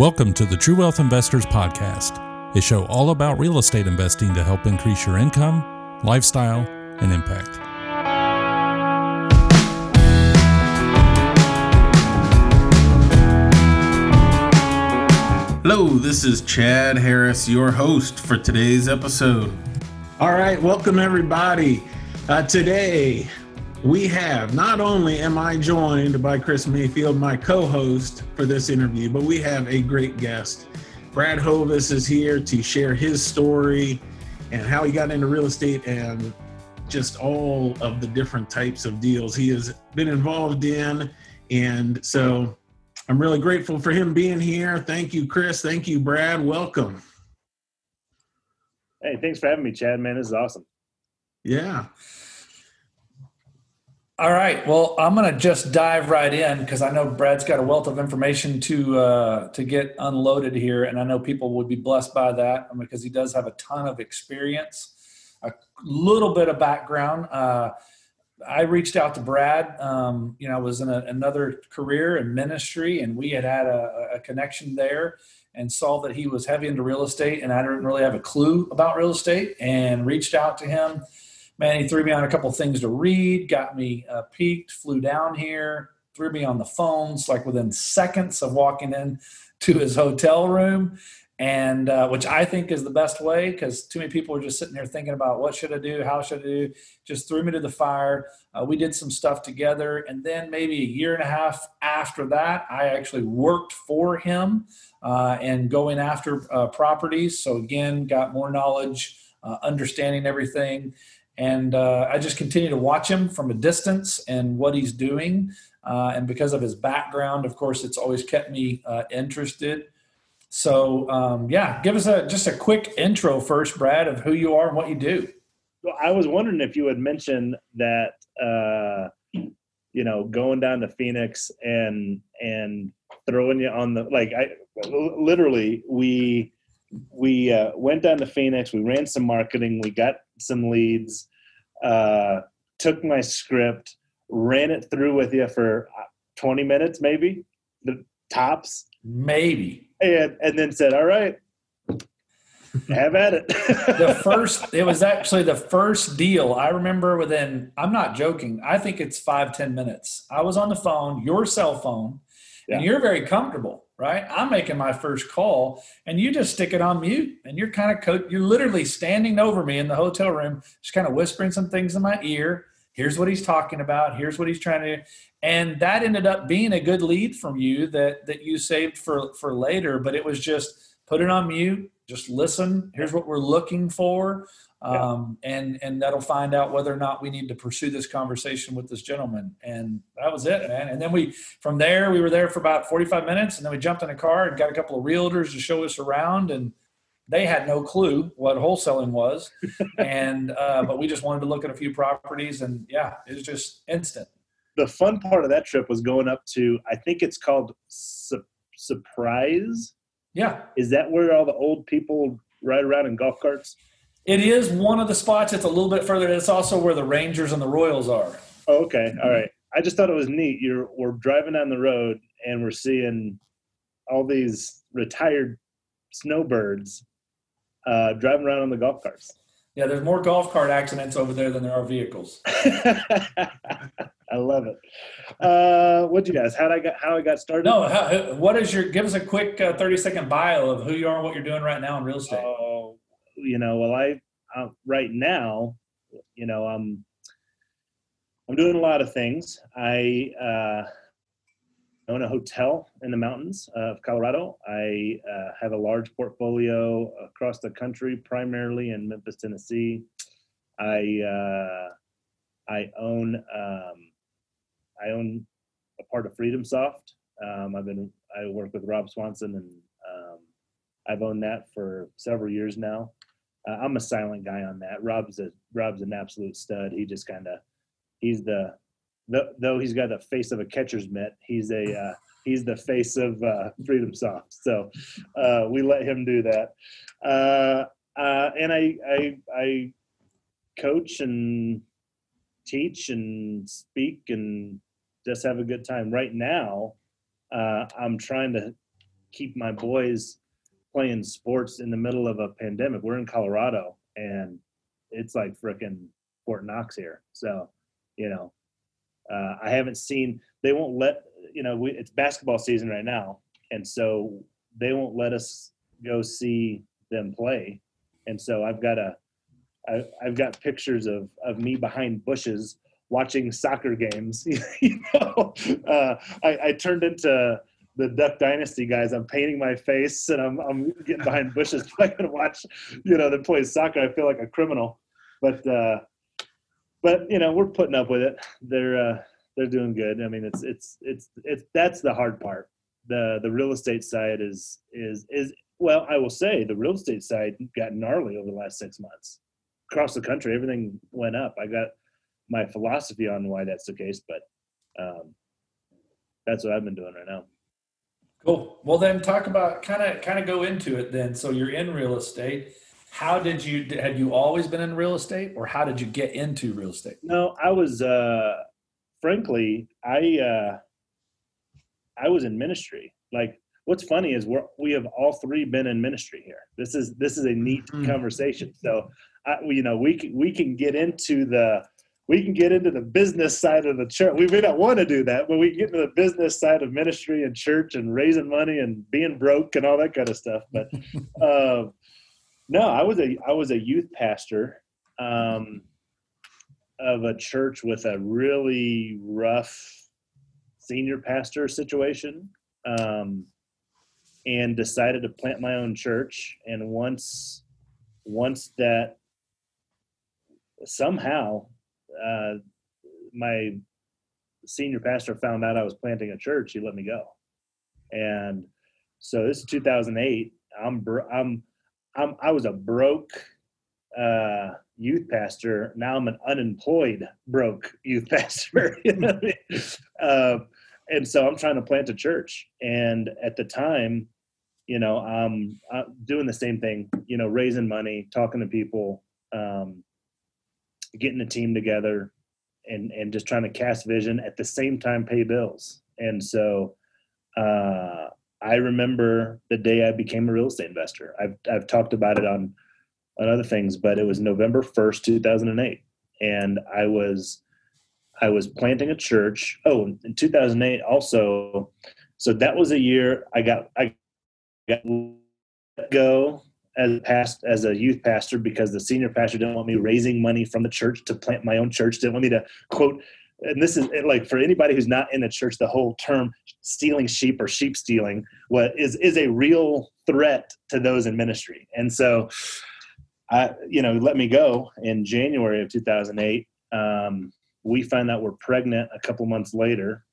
Welcome to the True Wealth Investors Podcast, a show all about real estate investing to help increase your income, lifestyle, and impact. Hello, this is Chad Harris, your host for today's episode. All right, welcome everybody. Uh, today, we have not only am I joined by Chris Mayfield, my co host for this interview, but we have a great guest. Brad Hovis is here to share his story and how he got into real estate and just all of the different types of deals he has been involved in. And so I'm really grateful for him being here. Thank you, Chris. Thank you, Brad. Welcome. Hey, thanks for having me, Chad. Man, this is awesome. Yeah. All right. Well, I'm going to just dive right in because I know Brad's got a wealth of information to uh, to get unloaded here, and I know people would be blessed by that because he does have a ton of experience, a little bit of background. Uh, I reached out to Brad. Um, you know, I was in a, another career in ministry, and we had had a, a connection there, and saw that he was heavy into real estate, and I didn't really have a clue about real estate, and reached out to him man, he threw me on a couple things to read, got me uh, peaked, flew down here, threw me on the phones like within seconds of walking in to his hotel room and uh, which I think is the best way because too many people are just sitting there thinking about what should I do, how should I do. Just threw me to the fire. Uh, we did some stuff together, and then maybe a year and a half after that, I actually worked for him uh, and going after uh, properties. So again, got more knowledge, uh, understanding everything, and uh, I just continue to watch him from a distance and what he's doing. Uh, and because of his background, of course, it's always kept me uh, interested. So, um, yeah, give us a just a quick intro first, Brad, of who you are and what you do. Well, I was wondering if you had mentioned that, uh, you know, going down to Phoenix and and throwing you on the like. I literally we we uh, went down to Phoenix. We ran some marketing. We got some leads uh, took my script, ran it through with you for uh, 20 minutes, maybe the tops, maybe, and and then said, "All right, have at it." the first, it was actually the first deal I remember. Within, I'm not joking. I think it's five ten minutes. I was on the phone, your cell phone, yeah. and you're very comfortable right? I'm making my first call and you just stick it on mute and you're kind of, co- you're literally standing over me in the hotel room, just kind of whispering some things in my ear. Here's what he's talking about. Here's what he's trying to do. And that ended up being a good lead from you that, that you saved for, for later, but it was just put it on mute, just listen. Here's what we're looking for um, yeah. and and that'll find out whether or not we need to pursue this conversation with this gentleman. And that was it, man. And then we from there we were there for about 45 minutes, and then we jumped in a car and got a couple of realtors to show us around, and they had no clue what wholesaling was, and uh, but we just wanted to look at a few properties, and yeah, it was just instant. The fun part of that trip was going up to I think it's called Su- Surprise. Yeah, is that where all the old people ride around in golf carts? It is one of the spots. It's a little bit further. It's also where the Rangers and the Royals are. Oh, okay, all right. I just thought it was neat. You're we're driving down the road and we're seeing all these retired snowbirds uh, driving around on the golf carts. Yeah, there's more golf cart accidents over there than there are vehicles. I love it. Uh, what do you guys? How I got? How I got started? No. How, what is your? Give us a quick uh, 30 second bio of who you are and what you're doing right now in real estate. Oh, you know, well, I uh, right now, you know, I'm I'm doing a lot of things. I uh, own a hotel in the mountains of Colorado. I uh, have a large portfolio across the country, primarily in Memphis, Tennessee. I uh, I own um, I own a part of Freedom Soft. Um, I've been I work with Rob Swanson and um, I've owned that for several years now. Uh, I'm a silent guy on that. Rob's a Rob's an absolute stud. He just kind of he's the though he's got the face of a catcher's mitt. He's a uh, he's the face of uh, Freedom Soft. So uh, we let him do that. Uh, uh, and I, I I coach and teach and speak and just have a good time. Right now, I'm trying to keep my boys playing sports in the middle of a pandemic. We're in Colorado and it's like freaking Fort Knox here. So, you know, uh, I haven't seen, they won't let, you know, we, it's basketball season right now. And so they won't let us go see them play. And so I've got a, I, I've got pictures of, of me behind bushes watching soccer games. you know, uh, I, I turned into the Duck Dynasty guys. I'm painting my face and I'm, I'm getting behind bushes. I can watch, you know, them play soccer. I feel like a criminal, but, uh, but you know, we're putting up with it. They're, uh, they're doing good. I mean, it's, it's, it's, it's, that's the hard part. The, the real estate side is, is, is, well, I will say the real estate side got gnarly over the last six months across the country. Everything went up. I got my philosophy on why that's the case, but, um, that's what I've been doing right now. Cool. Well, then talk about kind of kind of go into it then. So you're in real estate. How did you had you always been in real estate, or how did you get into real estate? No, I was uh, frankly, I uh, I was in ministry. Like, what's funny is we're we have all three been in ministry here. This is this is a neat Mhm. conversation. So, I, you know, we can we can get into the we can get into the business side of the church. We may not want to do that, but we can get into the business side of ministry and church and raising money and being broke and all that kind of stuff. But uh, no, I was a I was a youth pastor um, of a church with a really rough senior pastor situation, um, and decided to plant my own church. And once once that somehow uh, my senior pastor found out I was planting a church, he let me go. And so this is 2008. I'm bro- I'm I'm I was a broke uh, youth pastor. Now I'm an unemployed broke youth pastor. uh, and so I'm trying to plant a church. And at the time, you know, I'm, I'm doing the same thing. You know, raising money, talking to people. Um, getting a team together and and just trying to cast vision at the same time pay bills. And so uh, i remember the day i became a real estate investor. I've i've talked about it on on other things but it was november 1st 2008 and i was i was planting a church. Oh in 2008 also so that was a year i got i got let go as past as a youth pastor because the senior pastor didn't want me raising money from the church to plant my own church didn't want me to quote and this is like for anybody who's not in the church the whole term stealing sheep or sheep stealing what is is a real threat to those in ministry. And so i you know let me go in january of 2008 um, we find out we're pregnant a couple months later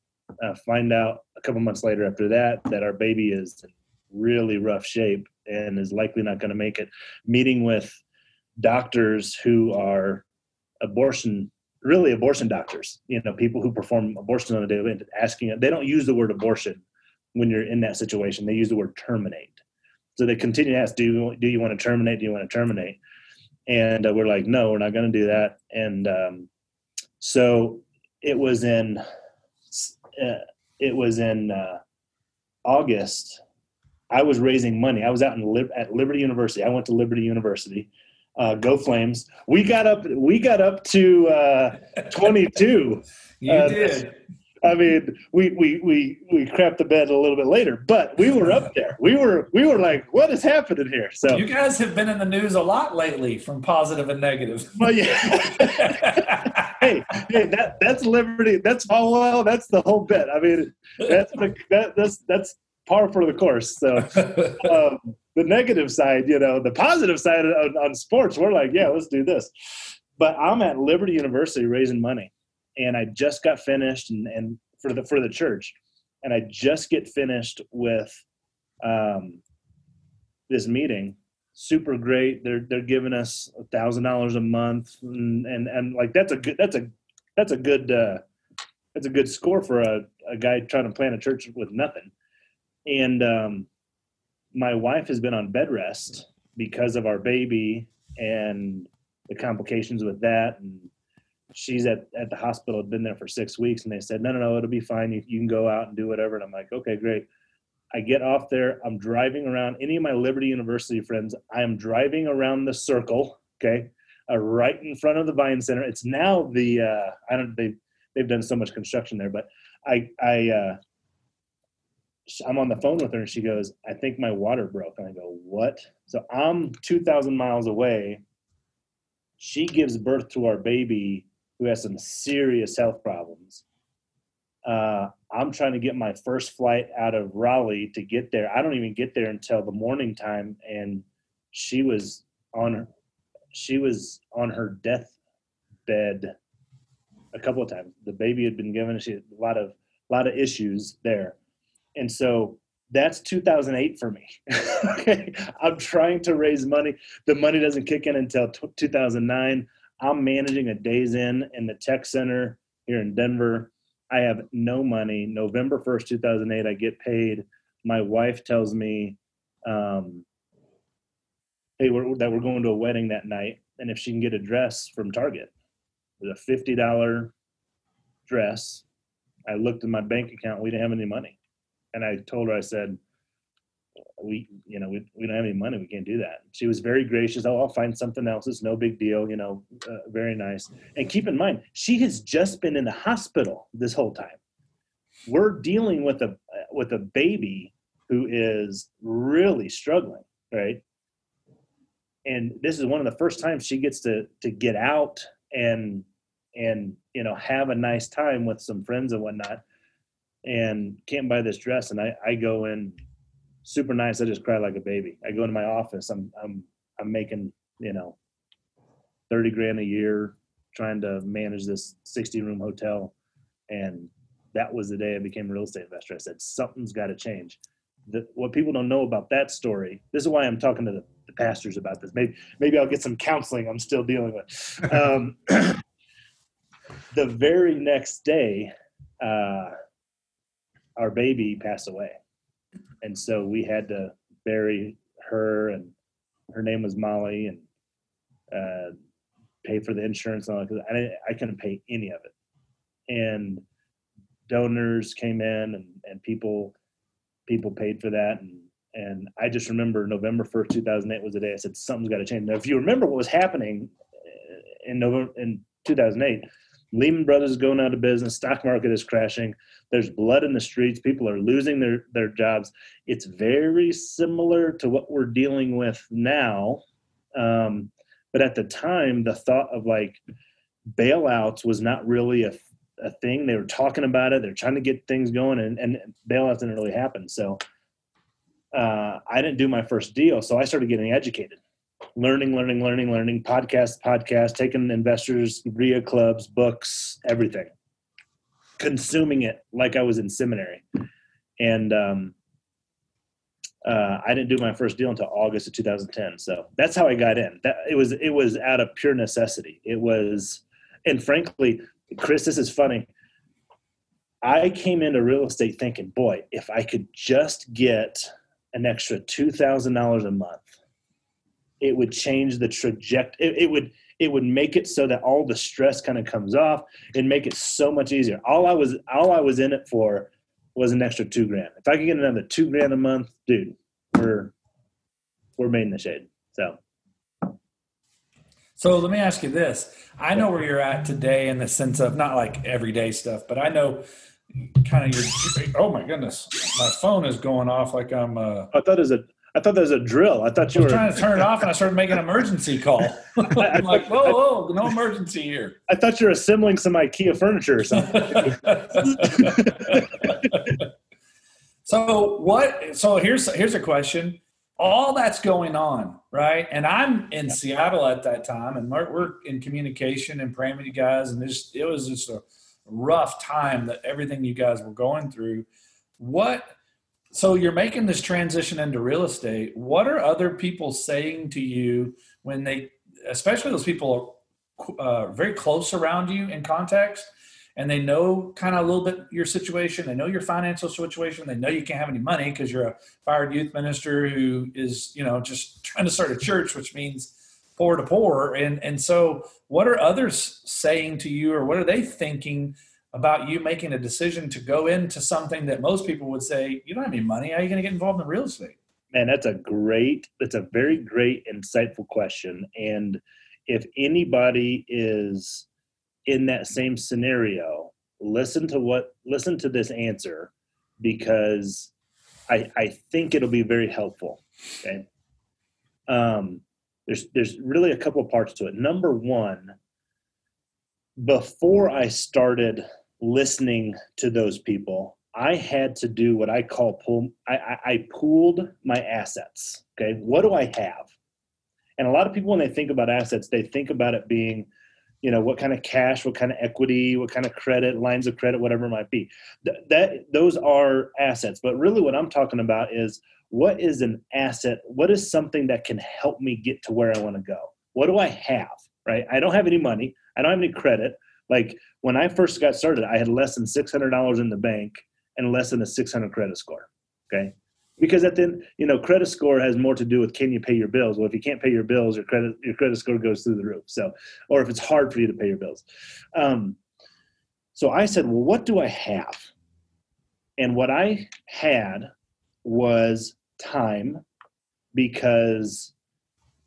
uh, find out a couple months later after that that our baby is in really rough shape and is likely not going to make it. Meeting with doctors who are abortion, really abortion doctors, you know, people who perform abortion on a daily basis, asking, they don't use the word abortion when you're in that situation. They use the word terminate. So they continue to ask, do you, do you want to terminate? Do you want to terminate? And uh, we're like, no, we're not going to do that. And um, so it was in, uh, it was in uh, August I was raising money. I was out in Lib- at Liberty University. I went to Liberty University. Uh, go Flames! We got up. We got up to uh, 22. You Uh, did. I mean, we we we we crapped the bed a little bit later, but we were up there. We were we were like, what is happening here? So, You guys have been in the news a lot lately from positive and negative. well, yeah. hey, hey, that that's Liberty. That's all well. That's the whole bit. I mean, that's the, that, that's that's par for the course. So. um, the negative side, you know, the positive side on, on sports, we're like, yeah, let's do this. But I'm at Liberty University raising money, and I just got finished, and, and for the for the church, and I just get finished with um, this meeting. Super great. They're they're giving us a thousand dollars a month, and, and and like that's a good that's a that's a good uh, that's a good score for a, a guy trying to plant a church with nothing. And um, my wife has been on bed rest because of our baby and the complications with that and she's at, at the hospital had been there for six weeks and they said no no no it'll be fine you, you can go out and do whatever and i'm like okay great I get off there. I'm driving around. Any of my Liberty University friends, I am driving around the circle. Okay, uh, right in front of the Vine Center. It's now the uh, I don't they they've done so much construction there, but I I uh, I'm on the phone with her and she goes, I think my water broke. And I go, What? So I'm 2,000 miles away. She gives birth to our baby who has some serious health problems. Uh, I'm trying to get my first flight out of Raleigh to get there. I don't even get there until the morning time, and she was on her, she was on her death bed a couple of times. The baby had been given she had a lot of a lot of issues there and so that's 2008 for me. okay, I'm trying to raise money. The money doesn't kick in until t- 2009. I'm managing a Days Inn in the tech center here in Denver. I have no money. November 1st, 2008, I get paid. My wife tells me, um, "Hey, we're, that we're going to a wedding that night, and if she can get a dress from Target, it's a fifty dollar dress." I looked in my bank account. We didn't have any money and I told her, I said, we, you know, we, we don't have any money. We can't do that. She was very gracious. Oh, I'll find something else. It's no big deal. You know, uh, very nice. And keep in mind, she has just been in the hospital this whole time. We're dealing with a with a baby who is really struggling, right? And this is one of the first times she gets to to get out and and you know have a nice time with some friends and whatnot and can't buy this dress. And I, I go in super nice. I just cry like a baby. I go into my office. I'm, I'm, I'm making, you know, 30 grand a year trying to manage this 60 room hotel. And that was the day I became a real estate investor. I said, something's got to change. The, what people don't know about that story, this is why I'm talking to the, the pastors about this. Maybe, maybe I'll get some counseling I'm still dealing with. Um, the very next day, uh, our baby passed away, and so we had to bury her, and her name was Molly, and uh, pay for the insurance and all because I I couldn't pay any of it, and donors came in and and people people paid for that and and I just remember November 1st, 2008 was the day I said something's got to change. Now, if you remember what was happening uh, in November in 2008, Lehman Brothers is going out of business, stock market is crashing, there's blood in the streets, people are losing their, their jobs. It's very similar to what we're dealing with now. Um, but at the time, the thought of like bailouts was not really a, a thing. They were talking about it, they're trying to get things going, and, and bailouts didn't really happen. So uh, I didn't do my first deal, so I started getting educated learning, learning, learning, learning, podcast, podcast, taking investors, REIA clubs, books, everything, consuming it like I was in seminary. And um, uh, I didn't do my first deal until August of 2010. So that's how I got in. That it was it was out of pure necessity. It was, and frankly, Chris, this is funny. I came into real estate thinking, boy, if I could just get an extra two thousand dollars a month it would change the trajectory. It, it, would it would make it so that all the stress kind of comes off and make it so much easier. All I was all I was in it for was an extra two grand. If I could get another two grand a month, dude, we're we're made in the shade. So. So let me ask you this. I know where you're at today in the sense of not like everyday stuff, but I know kind of your oh my goodness my phone is going off like i'm uh i thought it was a I thought that was a drill. I thought you I were trying to turn it off, and I started making an emergency call. I'm like, whoa, whoa, no emergency here. I thought you were assembling some IKEA furniture or something. so what? So here's here's a question. All that's going on, right? And I'm in Seattle at that time, and we're, we're in communication and praying with you guys, and this it was just a rough time that everything you guys were going through. What so you're making this transition into real estate. What are other people saying to you when they, especially those people uh, very close around you in context, and they know kind of a little bit your situation. They know your financial situation. They know you can't have any money because you're a fired youth minister who is, you know, just trying to start a church, which means poor to poor. And and so, what are others saying to you, or what are they thinking about you making a decision to go into something that most people would say, you don't have any money. How are you going to get involved in real estate? Man, that's a great, that's a very great, insightful question. And if anybody is in that same scenario, listen to what, listen to this answer because I, I think it'll be very helpful. Okay. Um, there's, there's really a couple of parts to it. Number one, before I started listening to those people, I had to do what I call pull. I, I, I pooled my assets. Okay, what do I have? And a lot of people, when they think about assets, they think about it being, you know, what kind of cash, what kind of equity, what kind of credit, lines of credit, whatever it might be. Th- that those are assets. But really, what I'm talking about is what is an asset? What is something that can help me get to where I want to go? What do I have? Right? I don't have any money. I don't have any credit. Like when I first got started, I had less than six hundred dollars in the bank and less than a six hundred credit score. Okay, because at then you know credit score has more to do with can you pay your bills. Well, if you can't pay your bills, your credit your credit score goes through the roof. So, or if it's hard for you to pay your bills. Um, so I said, well, what do I have? And what I had was time because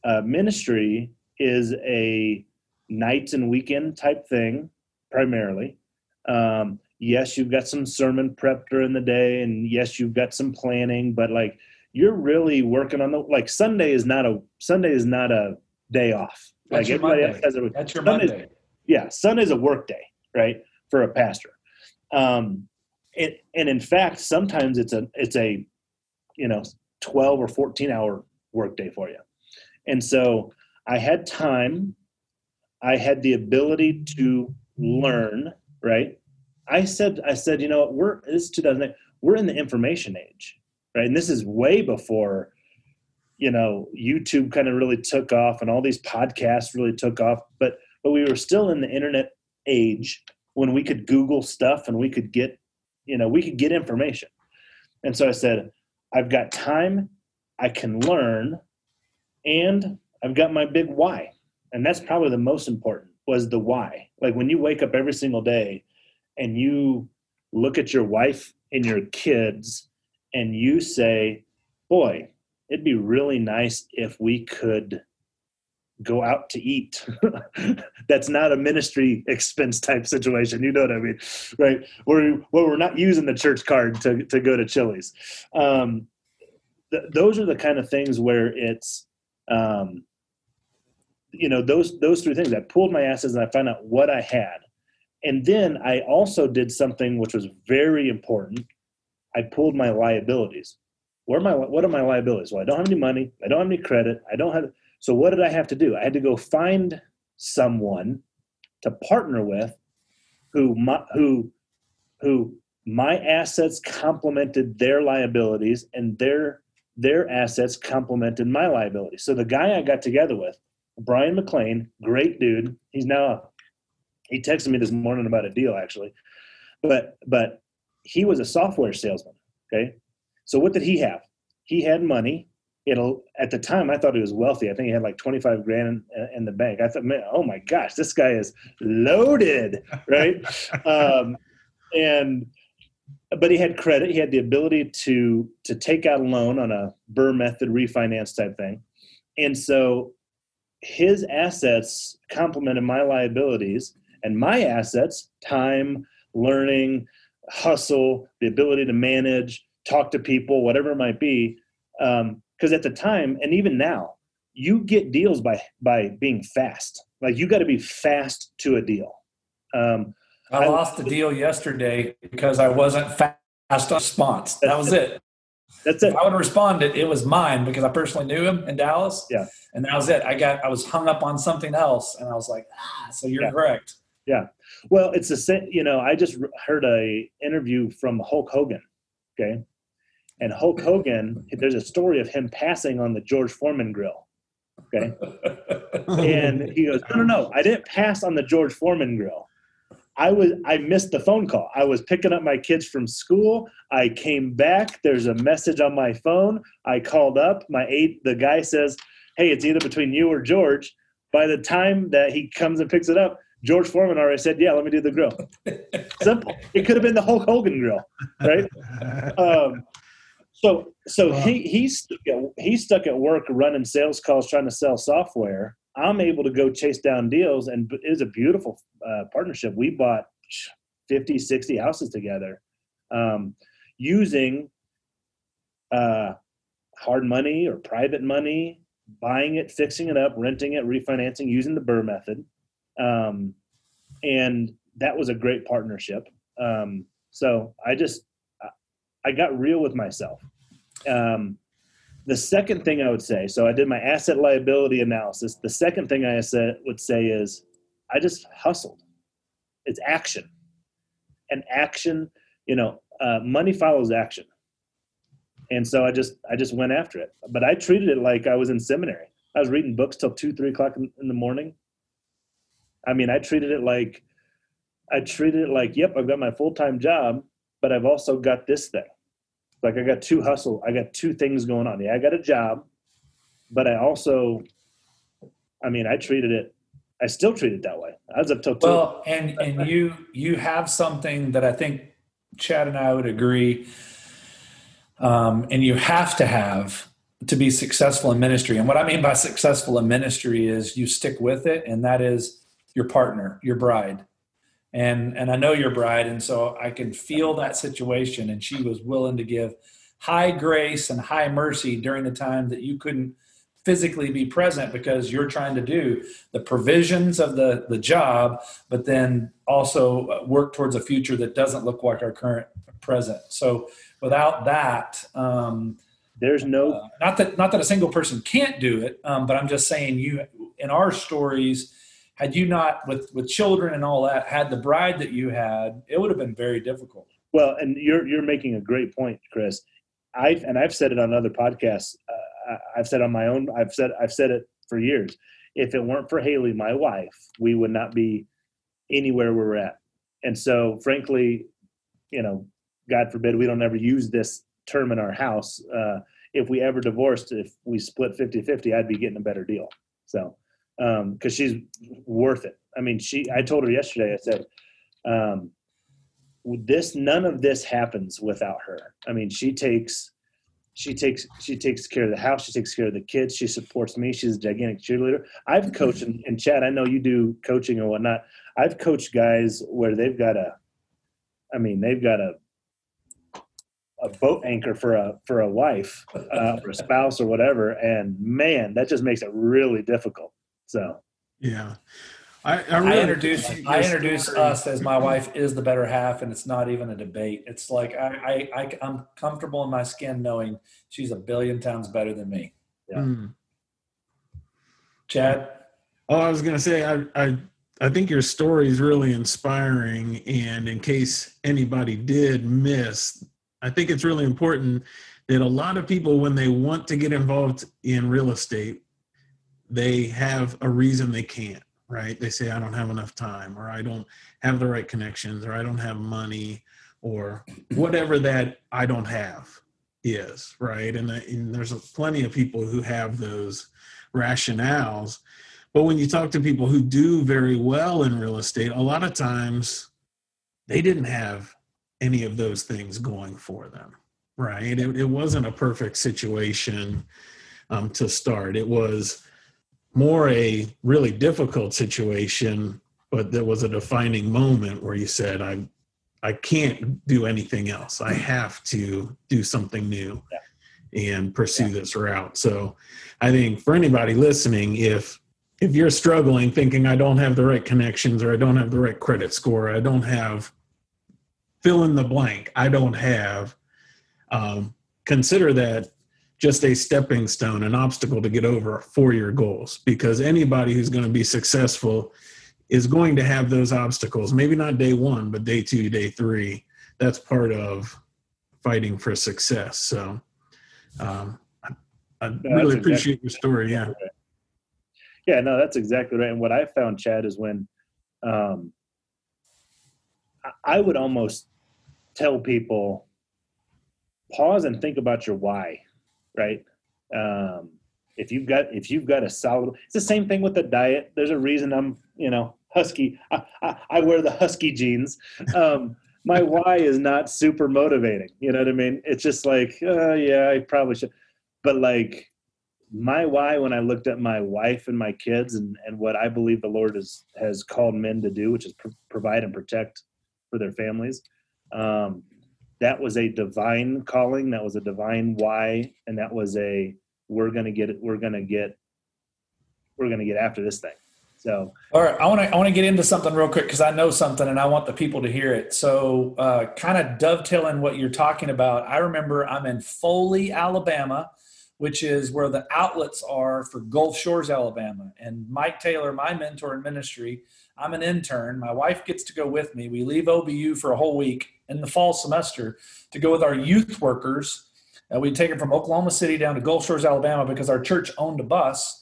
uh, ministry is a nights and weekend type thing primarily. Um, yes, you've got some sermon prep during the day, and yes, you've got some planning, but like you're really working on the like Sunday is not a Sunday is not a day off. That's like everybody Monday. else has a That's your Monday. yeah, Sunday is a work day, right, for a pastor. Um, it, and in fact, sometimes it's a it's a you know twelve or fourteen hour work day for you. And so I had time, I had the ability to learn. Right, I said I said you know we're this is 2008. We're in the information age, right, and this is way before you know YouTube kind of really took off and all these podcasts really took off, but but we were still in the internet age when we could google stuff and we could get you know we could get information and so i said i've got time i can learn and i've got my big why and that's probably the most important was the why like when you wake up every single day and you look at your wife and your kids and you say boy it'd be really nice if we could go out to eat. That's not a ministry expense type situation. You know what I mean, right? Where where we're not using the church card to to go to Chili's. Um, th- those are the kind of things where it's, um, you know, those those three things. I pulled my assets and I found out what I had, and then I also did something which was very important. I pulled my liabilities. Where my what are my liabilities? Well, I don't have any money. I don't have any credit. I don't have so what did I have to do? I had to go find someone to partner with who my, who who my assets complemented their liabilities and their their assets complemented my liabilities. So the guy I got together with, Brian McLean, great dude. He's now he texted me this morning about a deal actually. But but he was a software salesman, okay? So what did he have? He had money it'll at the time I thought he was wealthy. I think he had like 25 grand in, in the bank. I thought, man, oh my gosh, this guy is loaded, right? um, and but he had credit. He had the ability to to take out a loan on a BRRRR method refinance type thing, and so his assets complemented my liabilities, and my assets, time, learning, hustle, the ability to manage, talk to people, whatever it might be. Um, because at the time and even now you get deals by by being fast like you got to be fast to a deal um, I I- lost the deal yesterday because I wasn't fast on response. That was it. That's it If I would have responded, it was mine because I personally knew him in Dallas. Yeah. And that was it. I got I was hung up on something else and I was like, ah, so you're Yeah. correct. Yeah. Well it's the same you know i just heard a interview from hulk hogan okay and hulk hogan there's a story of him passing on the george foreman grill okay and he goes, "No, no, no! I didn't pass on the George Foreman grill. I was I missed the phone call. I was picking up my kids from school. I came back. There's a message on my phone. I called up. My eight. The guy says, "Hey, it's either between you or George." By the time that he comes and picks it up, George Foreman already said, "Yeah, let me do the grill." Simple. It could have been the Hulk Hogan grill, right? Um, so, so Wow. he he's he's stuck at work running sales calls, trying to sell software. I'm able to go chase down deals, and it was a beautiful uh, partnership. We bought 50, 60 houses together um, using uh, hard money or private money, buying it, fixing it up, renting it, refinancing, using the BRRRR method. Um, and that was a great partnership. Um, so I just, I- got real with myself. Um, the second thing I would say, so I did my asset liability analysis. The second thing I said, would say is I just hustled. It's action. And action, you know, uh, money follows action. And so I just I just went after it. But I treated it like I was in seminary. I was reading books till two, three o'clock in, in the morning. I mean, I treated it like I treated it like, yep, I've got my full time job, but I've also got this thing. Like I got two hustle, I got two things going on. Yeah, I got a job, but I also, I mean, I treated it. I still treat it that way. I was up till. Well, and and you you have something that I think Chad and I would agree, um, and you have to have to be successful in ministry. And what I mean by successful in ministry is you stick with it, and that is your partner, your bride. And and I know your bride, and so I can feel that situation. And she was willing to give high grace and high mercy during the time that you couldn't physically be present because you're trying to do the provisions of the the job but then also work towards a future that doesn't look like our current present so without that um, There's no uh, not that not that a single person can't do it um, but i'm just saying you in our stories had you not with with children and all that had the bride that you had it would have been very difficult Well, and you're you're making a great point, Chris. I've and I've said it on other podcasts. Uh, I've said on my own. I've said I've said it for years. If it weren't for Haley, my wife, we would not be anywhere we're at. And so, frankly, you know, God forbid we don't ever use this term in our house. Uh, if we ever divorced, if we split 50-50, I'd be getting a better deal. So, because she's worth it. I mean, she. I told her yesterday. I said. Um, this none of this happens without her i mean she takes she takes she takes care of the house she takes care of the kids she supports me she's a gigantic cheerleader i've coached and, and chad i know you do coaching and whatnot i've coached guys where they've got a i mean they've got a a boat anchor for a for a wife uh, or a spouse or whatever and man that just makes it really difficult so Yeah. I, I, I introduce appreciate I introduce story. us as my wife is the better half, and it's not even a debate. It's like I, I, I I'm comfortable in my skin knowing she's a billion times better than me. Mm. Chad, Oh, I was gonna say, I, I, I think your story is really inspiring. And in case anybody did miss, I think it's really important that a lot of people, when they want to get involved in real estate, they have a reason they can't. Right? They say, I don't have enough time, or I don't have the right connections, or I don't have money, or whatever that I don't have is. Right? And, and there's plenty of people who have those rationales. But when you talk to people who do very well in real estate, a lot of times they didn't have any of those things going for them, right? It, it wasn't a perfect situation um, to start. It was more a really difficult situation, but there was a defining moment where you said, I, I can't do anything else. I have to do something new and pursue this route. So I think for anybody listening, if if you're struggling thinking I don't have the right connections or I don't have the right credit score, I don't have fill in the blank, I don't have, um, consider that just a stepping stone, an obstacle to get over for your goals. Because anybody who's going to be successful is going to have those obstacles. Maybe not day one, but day two, day three. That's part of fighting for success. So um, I, I that's really exactly- appreciate your story. Yeah. Yeah, no, that's exactly right. And what I found, Chad, is when um, I would almost tell people pause and think about your why, right? Um, if you've got if you've got a solid, it's the same thing with the diet. There's a reason I'm, you know, husky. I, I, I wear the husky jeans. Um, my why is not super motivating. You know what I mean? It's just like, uh, yeah, I probably should. But like my why when I looked at my wife and my kids and, and what I believe the Lord has, has called men to do, which is pr- provide and protect for their families. Um, that was a divine calling. That was a divine why. And that was a, we're to get it. We're to get, we're to get after this thing. So, all right, I want to I want to get into something real quick because I know something and I want the people to hear it. So, uh, kind of dovetailing what you're talking about. I remember I'm in Foley, Alabama, which is where the outlets are for Gulf Shores, Alabama. And Mike Taylor, my mentor in ministry, I'm an intern. My wife gets to go with me. We leave OBU for a whole week in the fall semester to go with our youth workers. Uh, we'd take them from Oklahoma City down to Gulf Shores, Alabama, because our church owned a bus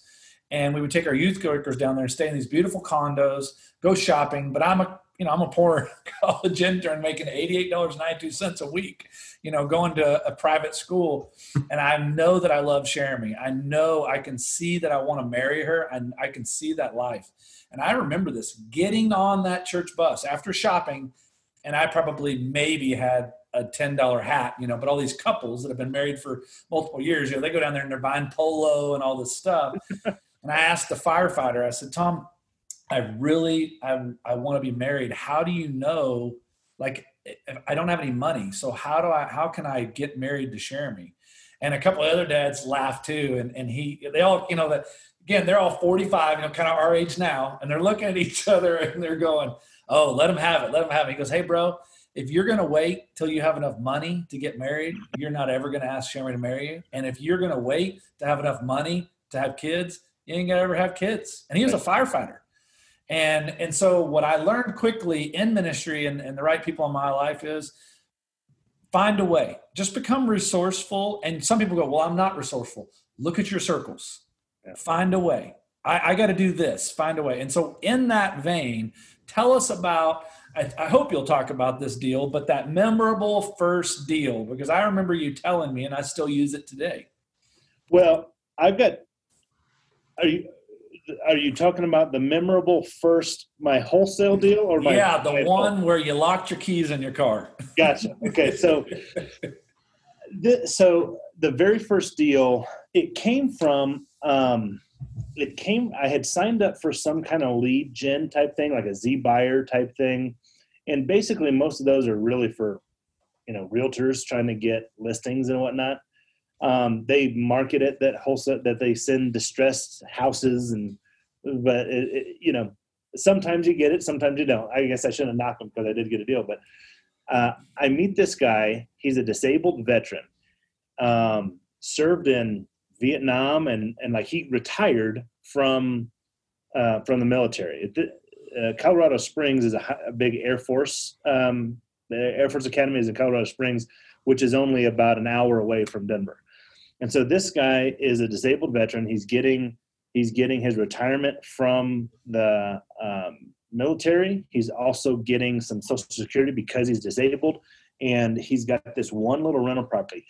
and we would take our youth workers down there and stay in these beautiful condos, go shopping. But I'm a you know I'm a poor college intern making eighty eight dollars ninety two cents a week, you know, going to a private school, and I know that I love Jeremy. I know I can see that I want to marry her, and I can see that life. And I remember this getting on that church bus after shopping, and I probably maybe had a ten dollar hat, you know. But all these couples that have been married for multiple years, you know, they go down there and they're buying polo and all this stuff. And I asked the firefighter, I said, Tom, I really, I, I want to be married. How do you know, like, I don't have any money. So how do I, how can I get married to Jeremy? And a couple of other dads laughed too. And, and he, they all, you know, that again, they're all 45, you know, kind of our age now. And they're looking at each other and they're going, oh, let him have it. Let him have it. He goes, hey, bro, if you're going to wait till you have enough money to get married, you're not ever going to ask Jeremy to marry you. And if you're going to wait to have enough money to have kids, you ain't gonna ever have kids. And he was a firefighter. And and so what I learned quickly in ministry and, and the right people in my life is find a way. Just become resourceful. And some people go, Well, I'm not resourceful. Look at your circles. Find a way. I, I got to do this. Find a way. And so, in that vein, tell us about. I, I hope you'll talk about this deal, but that memorable first deal, because I remember you telling me, and I still use it today. Well, I've got are you are you talking about the memorable first my wholesale deal or my yeah the my one where you locked your keys in your car gotcha okay so the, so the very first deal it came from um, it came i had signed up for some kind of lead gen type thing like a Zbuyer type thing. And basically most of those are really for you know realtors trying to get listings and whatnot. Um, they market it that wholesale that they send distressed houses and but it, it, you know sometimes you get it sometimes you don't. I guess i shouldn't have knocked them because i did get a deal but uh, i meet this guy. He's a disabled veteran um, served in vietnam and and like he retired from uh, from the military uh, colorado springs is a, a big air force um, the air force academy is in colorado springs which is only about an hour away from denver and so this guy is a disabled veteran. He's getting he's getting his retirement from the um, military. He's also getting some Social Security because he's disabled, and he's got this one little rental property.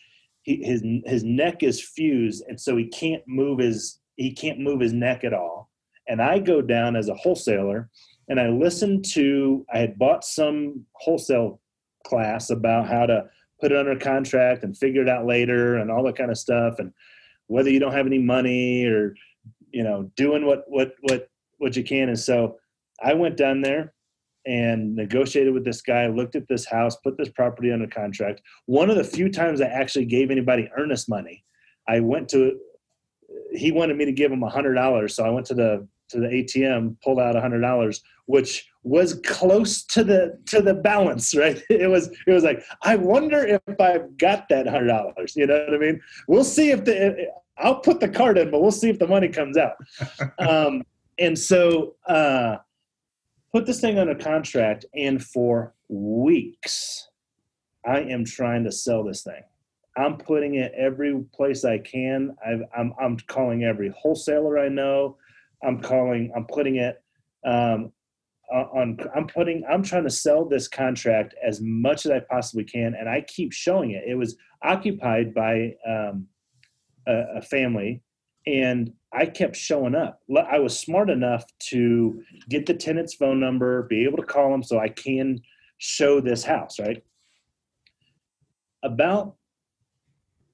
His his neck is fused, and so he can't move his he can't move his neck at all. And I go down as a wholesaler, and I listen to I had bought some wholesale class about how to put it under contract and figure it out later and all that kind of stuff and whether you don't have any money or you know doing what what what what you can and so i went down there and negotiated with this guy looked at this house put this property under contract. One of the few times i actually gave anybody earnest money i went to he wanted me to give him a hundred dollars so i went to the to the atm pulled out a hundred dollars which was close to the to the balance right? It was it was like i wonder if i've got that hundred dollars you know what i mean? We'll see if the i'll put the card in but we'll see if the money comes out. Um, and so uh, put this thing a contract and for weeks. I am trying to sell this thing. I'm putting it every place i can. I am I'm, I'm calling every wholesaler i know. I'm calling i'm putting it um, on i'm putting i'm trying to sell this contract as much as i possibly can and i keep showing it. It was occupied by um, a, a, family And I kept showing up. I was smart enough to get the tenant's phone number, be able to call them so I can show this house, right? About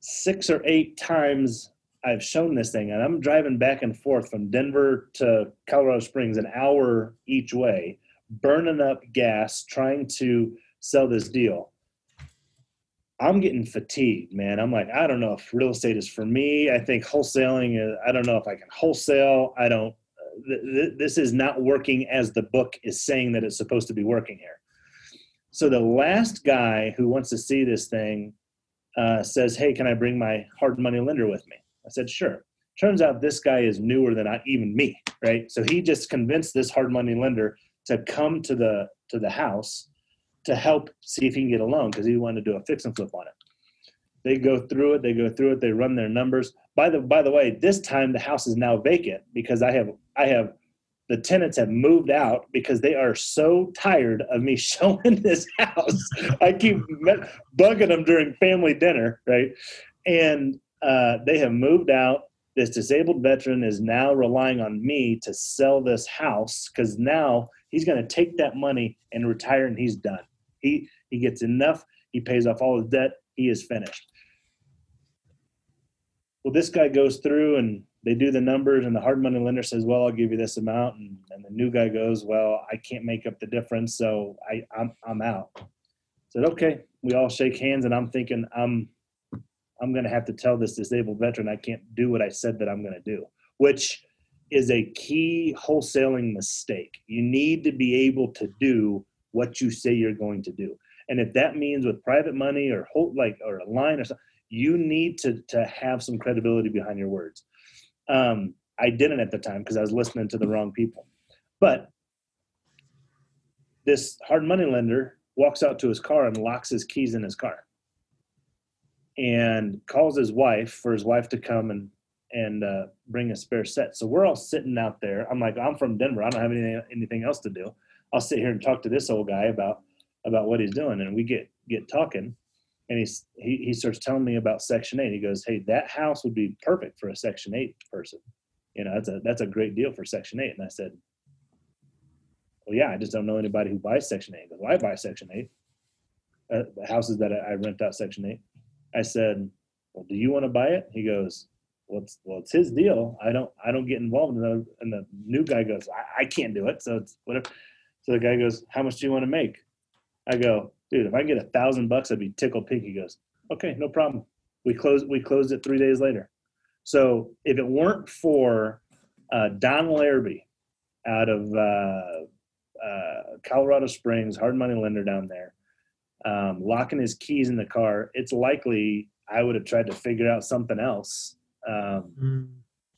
six or eight times I've shown this thing, and I'm driving back and forth from Denver to Colorado Springs, an hour each way, burning up gas, trying to sell this deal. I'm getting fatigued, man. I'm like, I don't know if real estate is for me. I think wholesaling is, I don't know if I can wholesale. I don't, th- th- this is not working as the book is saying that it's supposed to be working here. So the last guy who wants to see this thing uh, says, Hey, can I bring my hard money lender with me? I said, Sure. Turns out this guy is newer than I, even me, right? So he just convinced this hard money lender to come to the to the house to help see if he can get a loan because he wanted to do a fix and flip on it. They go through it, they go through it, they run their numbers. By the by the way, this time the house is now vacant because I have I have the tenants have moved out because they are so tired of me showing this house. I keep bugging them during family dinner, right? And uh, they have moved out. This disabled veteran is now relying on me to sell this house because now he's going to take that money and retire and he's done. He he gets enough. He pays off all his debt. He is finished. Well, this guy goes through and they do the numbers, and the hard money lender says, "Well, I'll give you this amount," and, and the new guy goes, "Well, I can't make up the difference, so I I'm I'm out." I said, "Okay." We all shake hands, and I'm thinking, I'm I'm going to have to tell this disabled veteran I can't do what I said that I'm going to do, which is a key wholesaling mistake. You need to be able to do what you say you're going to do. And if that means with private money or hold, like or a line or something, you need to to have some credibility behind your words. Um, I didn't at the time because I was listening to the wrong people. But this hard money lender walks out to his car and locks his keys in his car and calls his wife for his wife to come and and uh, bring a spare set. So we're all sitting out there. I'm like, I'm from Denver. I don't have anything anything else to do. I'll sit here and talk to this old guy about about what he's doing. And we get get talking, and he's he he starts telling me about Section Eight. He goes, Hey, that house would be perfect for a Section Eight person. You know, that's a that's a great deal for Section Eight. And I said, Well, yeah, I just don't know anybody who buys Section Eight. Because well, I buy Section Eight. Uh, the houses that I, I rent out Section Eight. I said, "Well, do you want to buy it?" He goes, "Well, it's well, it's his deal. I don't I don't get involved." And the, and the new guy goes, I, "I can't do it." So it's whatever. So the guy goes, "How much do you want to make?" I go, "Dude, if I get a thousand bucks, I'd be tickled pink." He goes, "Okay, no problem." We closed we closed it three days later. So if it weren't for uh, Don Larrabee out of uh, uh, Colorado Springs, hard money lender down there, um, locking his keys in the car, it's likely I would have tried to figure out something else um, Mm.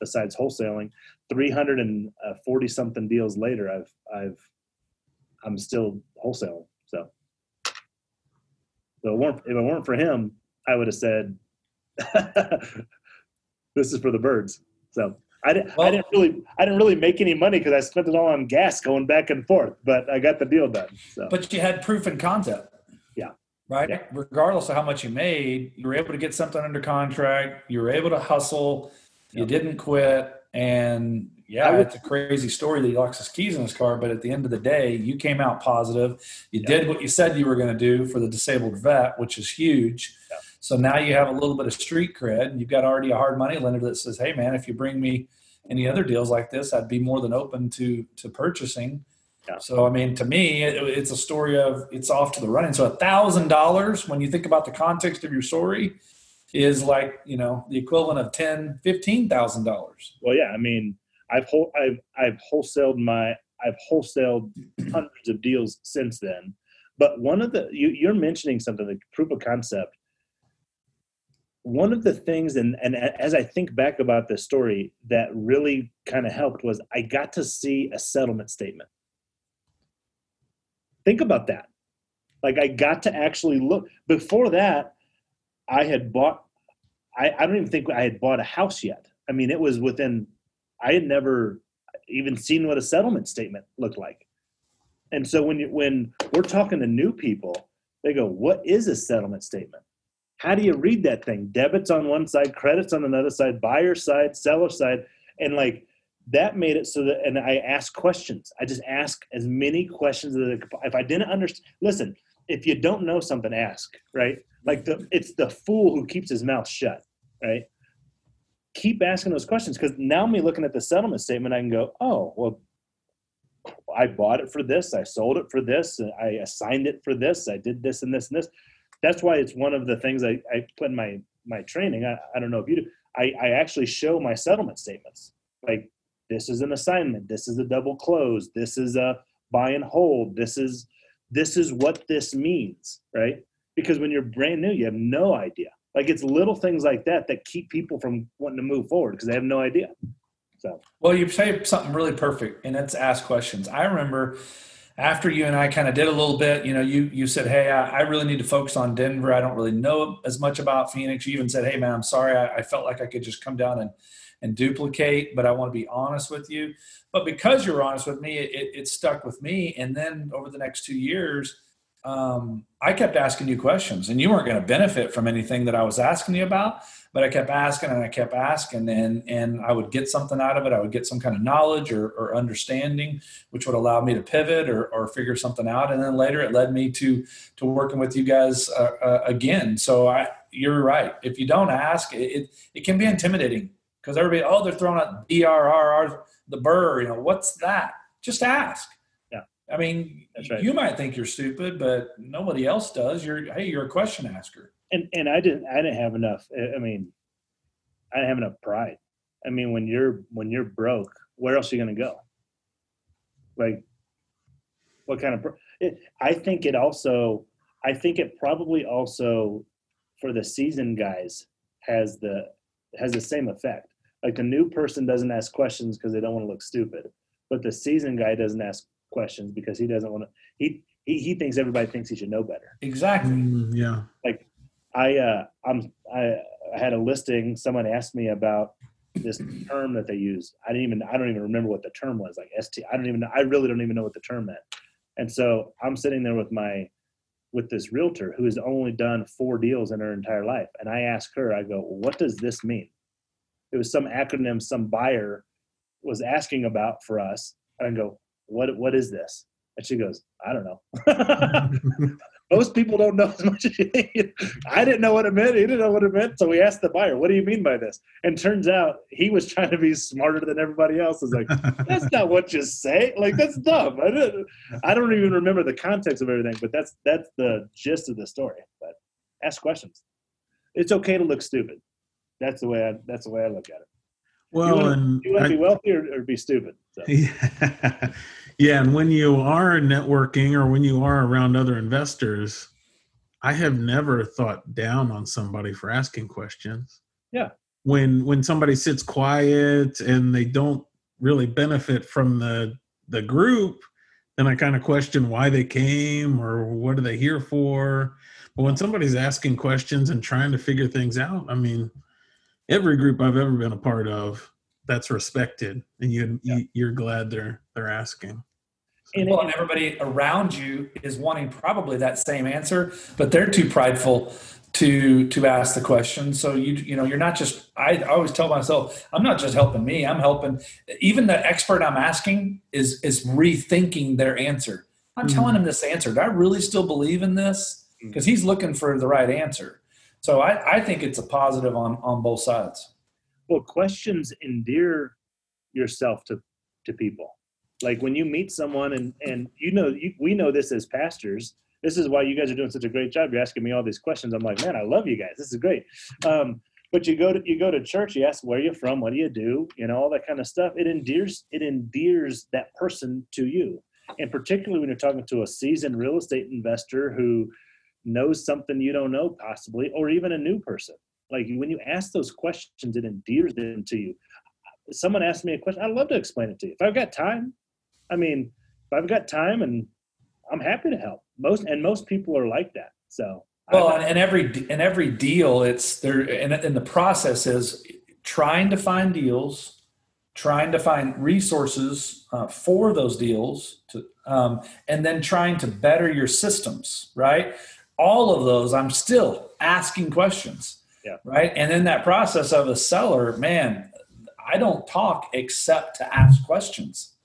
besides wholesaling. Three hundred and forty something deals later, I've I've I'm still wholesaling. So, so it weren't, if it weren't for him, I would have said, "This is for the birds." So I didn't, I didn't really I didn't really make any money because I spent it all on gas going back and forth, but I got the deal done. So But you had proof and concept. Yeah. Right. Yeah. Regardless of how much you made, you were able to get something under contract. You were able to hustle. You didn't quit. And yeah, would- it's a crazy story that he locks his keys in his car. But at the end of the day, you came out positive. You Yeah. did what you said you were going to do for the disabled vet, which is huge. Yeah. So now you have a little bit of street cred. And you've got already a hard money lender that says, "Hey, man, if you bring me any other deals like this, I'd be more than open to to purchasing." Yeah. So I mean, to me, it, it's a story of it's off to the running. So a thousand dollars, when you think about the context of your story, is like you know the equivalent of ten, fifteen thousand dollars. Well, yeah, I mean, I've whole, I've I've wholesaled my I've wholesaled hundreds of deals since then. But one of the you, you're mentioning something like proof of concept. One of the things, and and as I think back about this story, that really kind of helped was I got to see a settlement statement. Think about that. Like I got to actually look. Before that, I had bought. I, I don't even think I had bought a house yet. I mean, it was within. I had never even seen what a settlement statement looked like. And so when you when we're talking to new people, they go, "What is a settlement statement?" how do you read that thing? Debits on one side, credits on another side, buyer side, seller side, and like that made it so that. And I ask questions. I just ask as many questions as I, if I didn't understand. Listen, if you don't know something, ask. Right? Like the it's the fool who keeps his mouth shut. Right? Keep asking those questions because now me looking at the settlement statement, I can go, oh well. I bought it for this. I sold it for this. I assigned it for this. I did this and this and this that's why it's one of the things I, I put in my my training. I, I don't know if you do. I, I actually show my settlement statements. Like this is an assignment. This is a double close. This is a buy and hold. This is this is what this means, right? Because when you're brand new, you have no idea. Like it's little things like that that keep people from wanting to move forward because they have no idea. So well, you say something really perfect, and it's ask questions. I remember after you and I kind of did a little bit, you know, you you said, "Hey, I, I, really need to focus on Denver. I don't really know as much about Phoenix." You even said, "Hey, man, I'm sorry. I, I felt like I could just come down and and duplicate, but I want to be honest with you." But because you're honest with me, it, it stuck with me. And then over the next two years, um, I kept asking you questions, and you weren't going to benefit from anything that I was asking you about but I kept asking and I kept asking and and I would get something out of it. I would get some kind of knowledge or, or understanding, which would allow me to pivot or, or figure something out. And then later it led me to to working with you guys uh, uh, again. So I you're right. If you don't ask, it it, it can be intimidating because everybody oh they're throwing out BRRRR the burr. You know what's that? Just ask. Yeah. I mean, right. you might think you're stupid, but nobody else does. You're hey, you're a question asker and and I didn't I didn't have enough. I mean, I didn't have enough pride. I mean, when you're when you're broke, where else are you going to go? Like, what kind of? It, I think it also. I think it probably also, for the seasoned guys, has the has the same effect. Like the new person doesn't ask questions because they don't want to look stupid, but the seasoned guy doesn't ask questions because he doesn't want to. He he, he thinks everybody thinks he should know better. Exactly. Mm, yeah. Like I uh, I'm I, I had a listing. Someone asked me about this term that they use. I didn't even I don't even remember what the term was. Like ST. I don't even I really don't even know what the term meant. And so I'm sitting there with my with this realtor who has only done four deals in her entire life, and I ask her, I go, "What does this mean?" It was some acronym some buyer was asking about for us, and I go, "What what is this?" And she goes, "I don't know." most people don't know as much as you think. I didn't know what it meant. He didn't know what it meant. So we asked the buyer, what do you mean by this? And turns out he was trying to be smarter than everybody else. Is like, that's not what you say. Like, that's dumb. I, didn't, I don't even remember the context of everything, but that's that's the gist of the story. But ask questions. It's okay to look stupid. That's the way I that's the way I look at it. Well, you want, and you want to be wealthy or, or be stupid. So. Yeah. Yeah, and when you are networking or when you are around other investors, I have never thought down on somebody for asking questions. Yeah. When when somebody sits quiet and they don't really benefit from the the group, then I kind of question why they came or what are they here for. But when somebody's asking questions and trying to figure things out, I mean, every group I've ever been a part of, that's respected, and you, yeah. you are glad they're they're asking. And, well, and everybody around you is wanting probably that same answer, but they're too prideful to to ask the question. So you you know you're not just. I, I always tell myself I'm not just helping me. I'm helping even the expert I'm asking is is rethinking their answer. I'm mm telling him this answer. Do I really still believe in this? Because mm. he's looking for the right answer. So I, I think it's a positive on on both sides. Well, questions endear yourself to to people. Like when you meet someone and and you know you, we know this as pastors. This is why you guys are doing such a great job. You're asking me all these questions. I'm like man i love you guys. This is great. Um, but you go to you go to church you ask where you're from what do you do you know all that kind of stuff. It endears it endears that person to you. And particularly when you're talking to a seasoned real estate investor who knows something you don't know possibly or even a new person like when you ask those questions it endears them to you someone asked me a question i'd love to explain it to you if i've got time I mean, if I've got time and I'm happy to help. Most and most people are like that. So well, and, and every in every deal, it's there, and, and the process is trying to find deals, trying to find resources uh, for those deals, to, um, and then trying to better your systems. Right? all of those, I'm still asking questions. Yeah. Right. And in that process of a seller, man, I don't talk except to ask questions,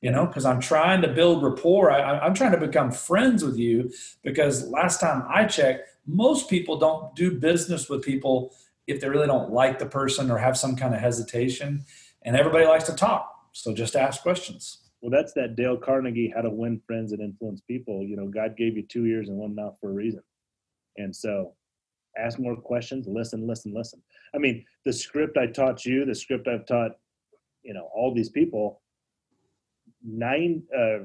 you know, because I'm trying to build rapport. I, I'm trying to become friends with you because last time I checked, most people don't do business with people if they really don't like the person or have some kind of hesitation. And everybody likes to talk. So just ask questions. Well, that's that Dale Carnegie, How to Win Friends and Influence People. You know, God gave you two ears and one mouth for a reason. And so ask more questions, listen, listen, listen. I mean, the script I taught you, the script I've taught, you know, all these people, nine, uh,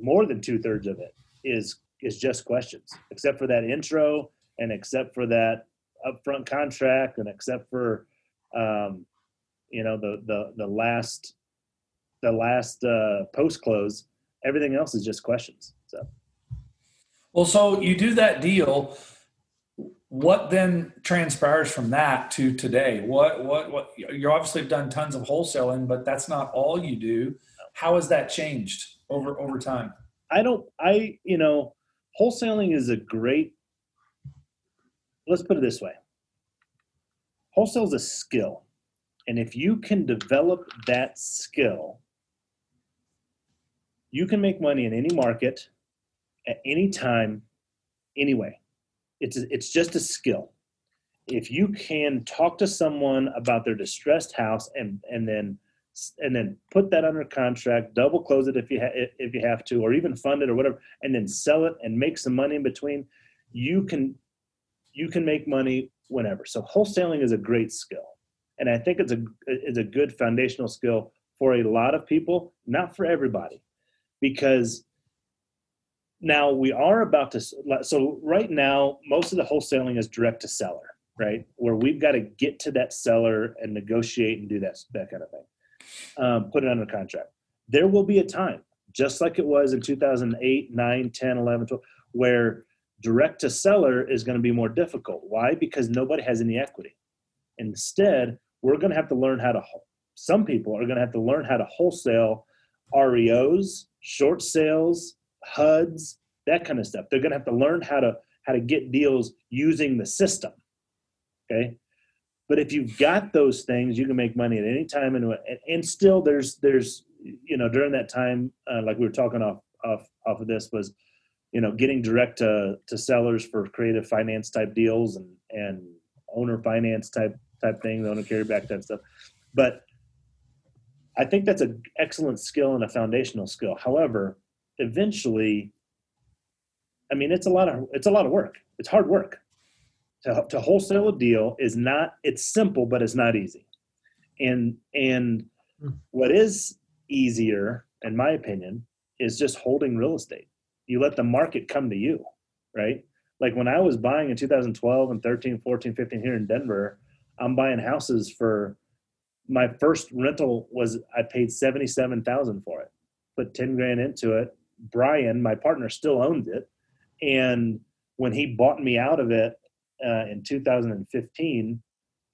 more than two thirds of it is is just questions, except for that intro and except for that upfront contract and except for, um, you know, the the the last the last uh, post close. Everything else is just questions. So. Well, so you do that deal what then transpires from that to today? What what what you obviously have done tons of wholesaling but that's not all you do. How has that changed over over time? I don't i you know wholesaling is a great let's put it this way. Wholesale is a skill and if you can develop that skill you can make money in any market at any time anyway it's it's just a skill. If you can talk to someone about their distressed house and and then and then put that under contract double close it if you ha- if you have to or even fund it or whatever and then sell it and make some money in between you can you can make money whenever. So wholesaling is a great skill and i think it's a it's a good foundational skill for a lot of people not for everybody because now we are about to so right now most of the wholesaling is direct to seller right? Where we've got to get to that seller and negotiate and do that that kind of thing. Um, put it under contract. There will be a time just like it was in 2008 9 10 11 12 where direct to seller is going to be more difficult. Why? Because nobody has any equity. Instead we're going to have to learn how to some people are going to have to learn how to wholesale reos short sales HUDs, that kind of stuff. They're going to have to learn how to how to get deals using the system. Okay, but if you've got those things, you can make money at any time, and and still there's there's you know during that time, uh, like we were talking off off off of this was, you know, getting direct to to sellers for creative finance type deals and and owner finance type type thing, owner carryback type stuff, but. I think that's an excellent skill and a foundational skill. However, eventually i mean it's a lot of it's a lot of work. It's hard work. To, to wholesale a deal is not it's simple but it's not easy. And and hmm. what is easier in my opinion is just holding real estate. You let the market come to you right? Like when i was buying in 2012 and 13 14 15 here in denver i'm buying houses for my first rental was i paid 77000 for it. Put 10 grand into it Brian, my partner, still owned it. And when he bought me out of it uh, in 2015,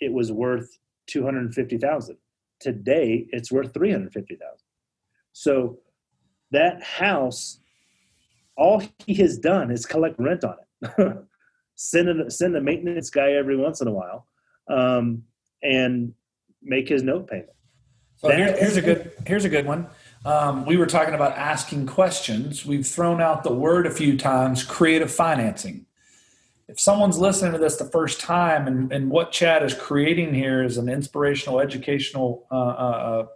it was worth 250,000. Today, it's worth 350,000. So that house, all he has done is collect rent on it. send a send a maintenance guy every once in a while, um, and make his note payment. So here, here's a good here's a good one. Um, we were talking about asking questions. We've thrown out the word a few times creative financing. If someone's listening to this the first time and, and what Chad is creating here is an inspirational, educational uh, uh, uh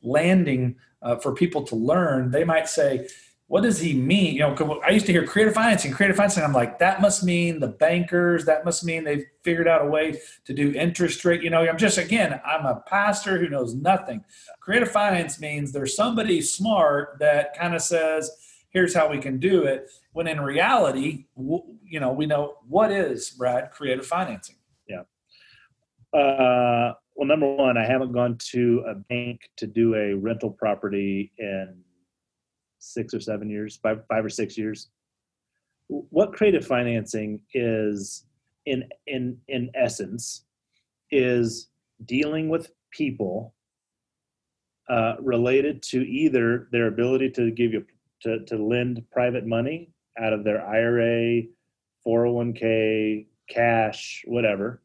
landing uh, for people to learn, they might say, what does he mean? You know, I used to hear creative financing, creative financing. I'm like, that must mean the bankers. That must mean they've figured out a way to do interest rate. You know, I'm just again, I'm a pastor who knows nothing. Creative finance means there's somebody smart that kind of says, here's how we can do it. When in reality, you know, we know what is Brad creative financing. Yeah. Uh, well, number one, I haven't gone to a bank to do a rental property in six or seven years, five, five or six years. What creative financing is, in in in essence, is dealing with people uh, related to either their ability to give you to, to lend private money out of their IRA, 401k, cash, whatever,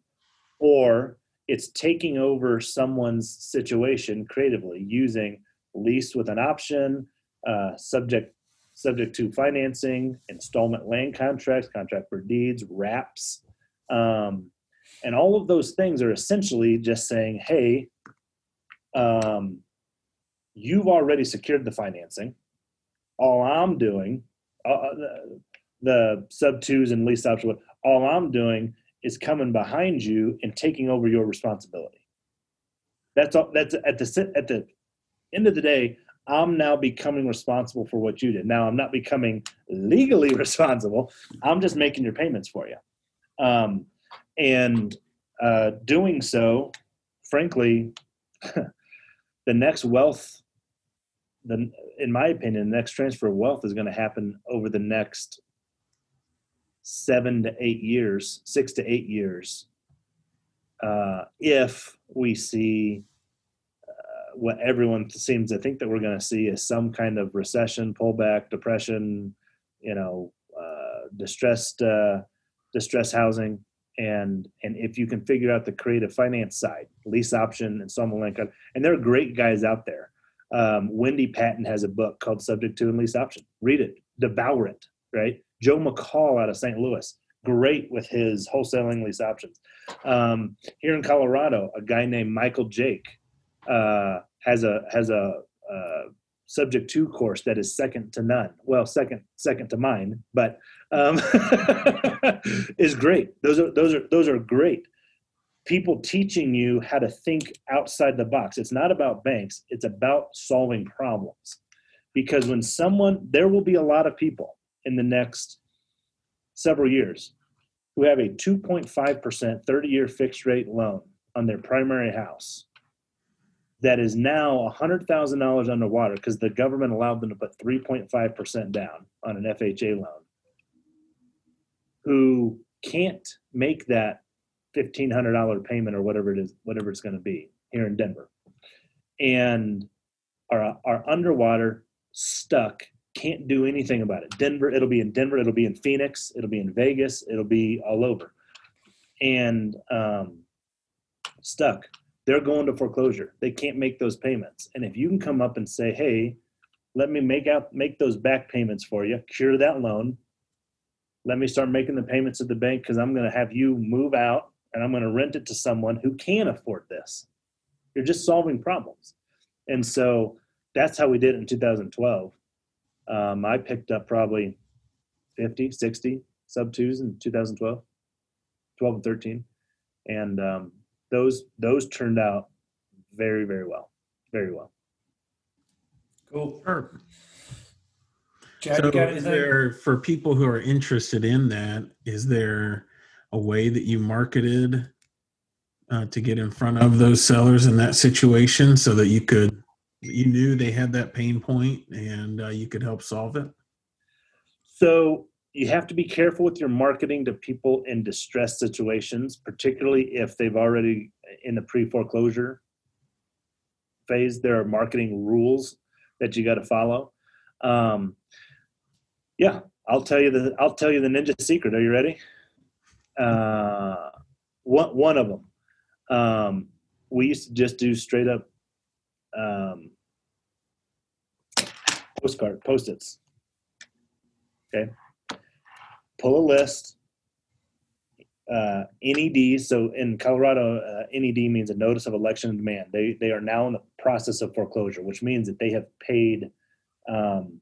or it's taking over someone's situation creatively using lease with an option, uh, subject subject to financing, installment land contracts, contract for deeds, wraps, um, and all of those things are essentially just saying, hey, um, you've already secured the financing. All I'm doing, uh, uh the, the sub twos and lease option, all I'm doing is coming behind you and taking over your responsibility. That's all. That's at the at the end of the day. I'm now becoming responsible for what you did. Now I'm not becoming legally responsible. I'm just making your payments for you, um, and uh, doing so, frankly, the next wealth, the in my opinion, the next transfer of wealth is going to happen over the next seven to eight years, six to eight years, uh, if we see what everyone seems to think that we're going to see is some kind of recession, pullback, depression, you know, uh, distressed uh, distressed housing, and and if you can figure out the creative finance side, lease option, and some like, and there are great guys out there. Um, Wendy Patton has a book called Subject to and Lease Option. Read it, devour it. Right Joe McCall out of St. Louis, great with his wholesaling lease options. Um, here in Colorado, a guy named Michael Jake uh, has a has a uh, subject to course that is second to none. Well, second second to mine, but um, is great. Those are those are those are great. People teaching you how to think outside the box. It's not about banks. It's about solving problems. Because when someone, there will be a lot of people in the next several years who have a 2.5% 30 year fixed rate loan on their primary house that is now $100,000 underwater because the government allowed them to put 3.5% down on an FHA loan, who can't make that $1,500 payment or whatever it is, whatever it's going to be here in Denver, and are, are underwater, stuck, can't do anything about it. Denver, it'll be in Denver, it'll be in Phoenix, it'll be in Vegas, it'll be all over. And um, stuck. They're going to foreclosure. They can't make those payments. And if you can come up and say, "Hey, let me make out make those back payments for you, cure that loan. Let me start making the payments at the bank because I'm going to have you move out and I'm going to rent it to someone who can afford this." You're just solving problems. And so that's how we did it in 2012 um, I picked up probably 50, 60 sub twos in 2012, 12 and 13. And um, those those turned out very, very well. Very well. Cool. Perfect. Chad, so is there for people who are interested in that, is there a way that you marketed uh, to get in front of those sellers in that situation so that you could you knew they had that pain point and uh, you could help solve it? So you have to be careful with your marketing to people in distressed situations, particularly if they've already in the pre foreclosure phase. There are marketing rules that you got to follow. Um, yeah, I'll tell you the I'll tell you the ninja secret. Are you ready? Uh, one one of them. Um, we used to just do straight up um, postcard post-its. Okay, pull a list. Uh, NED. So in Colorado, uh, NED means a notice of election and demand. They they are now in the process of foreclosure, which means that they have paid. Um,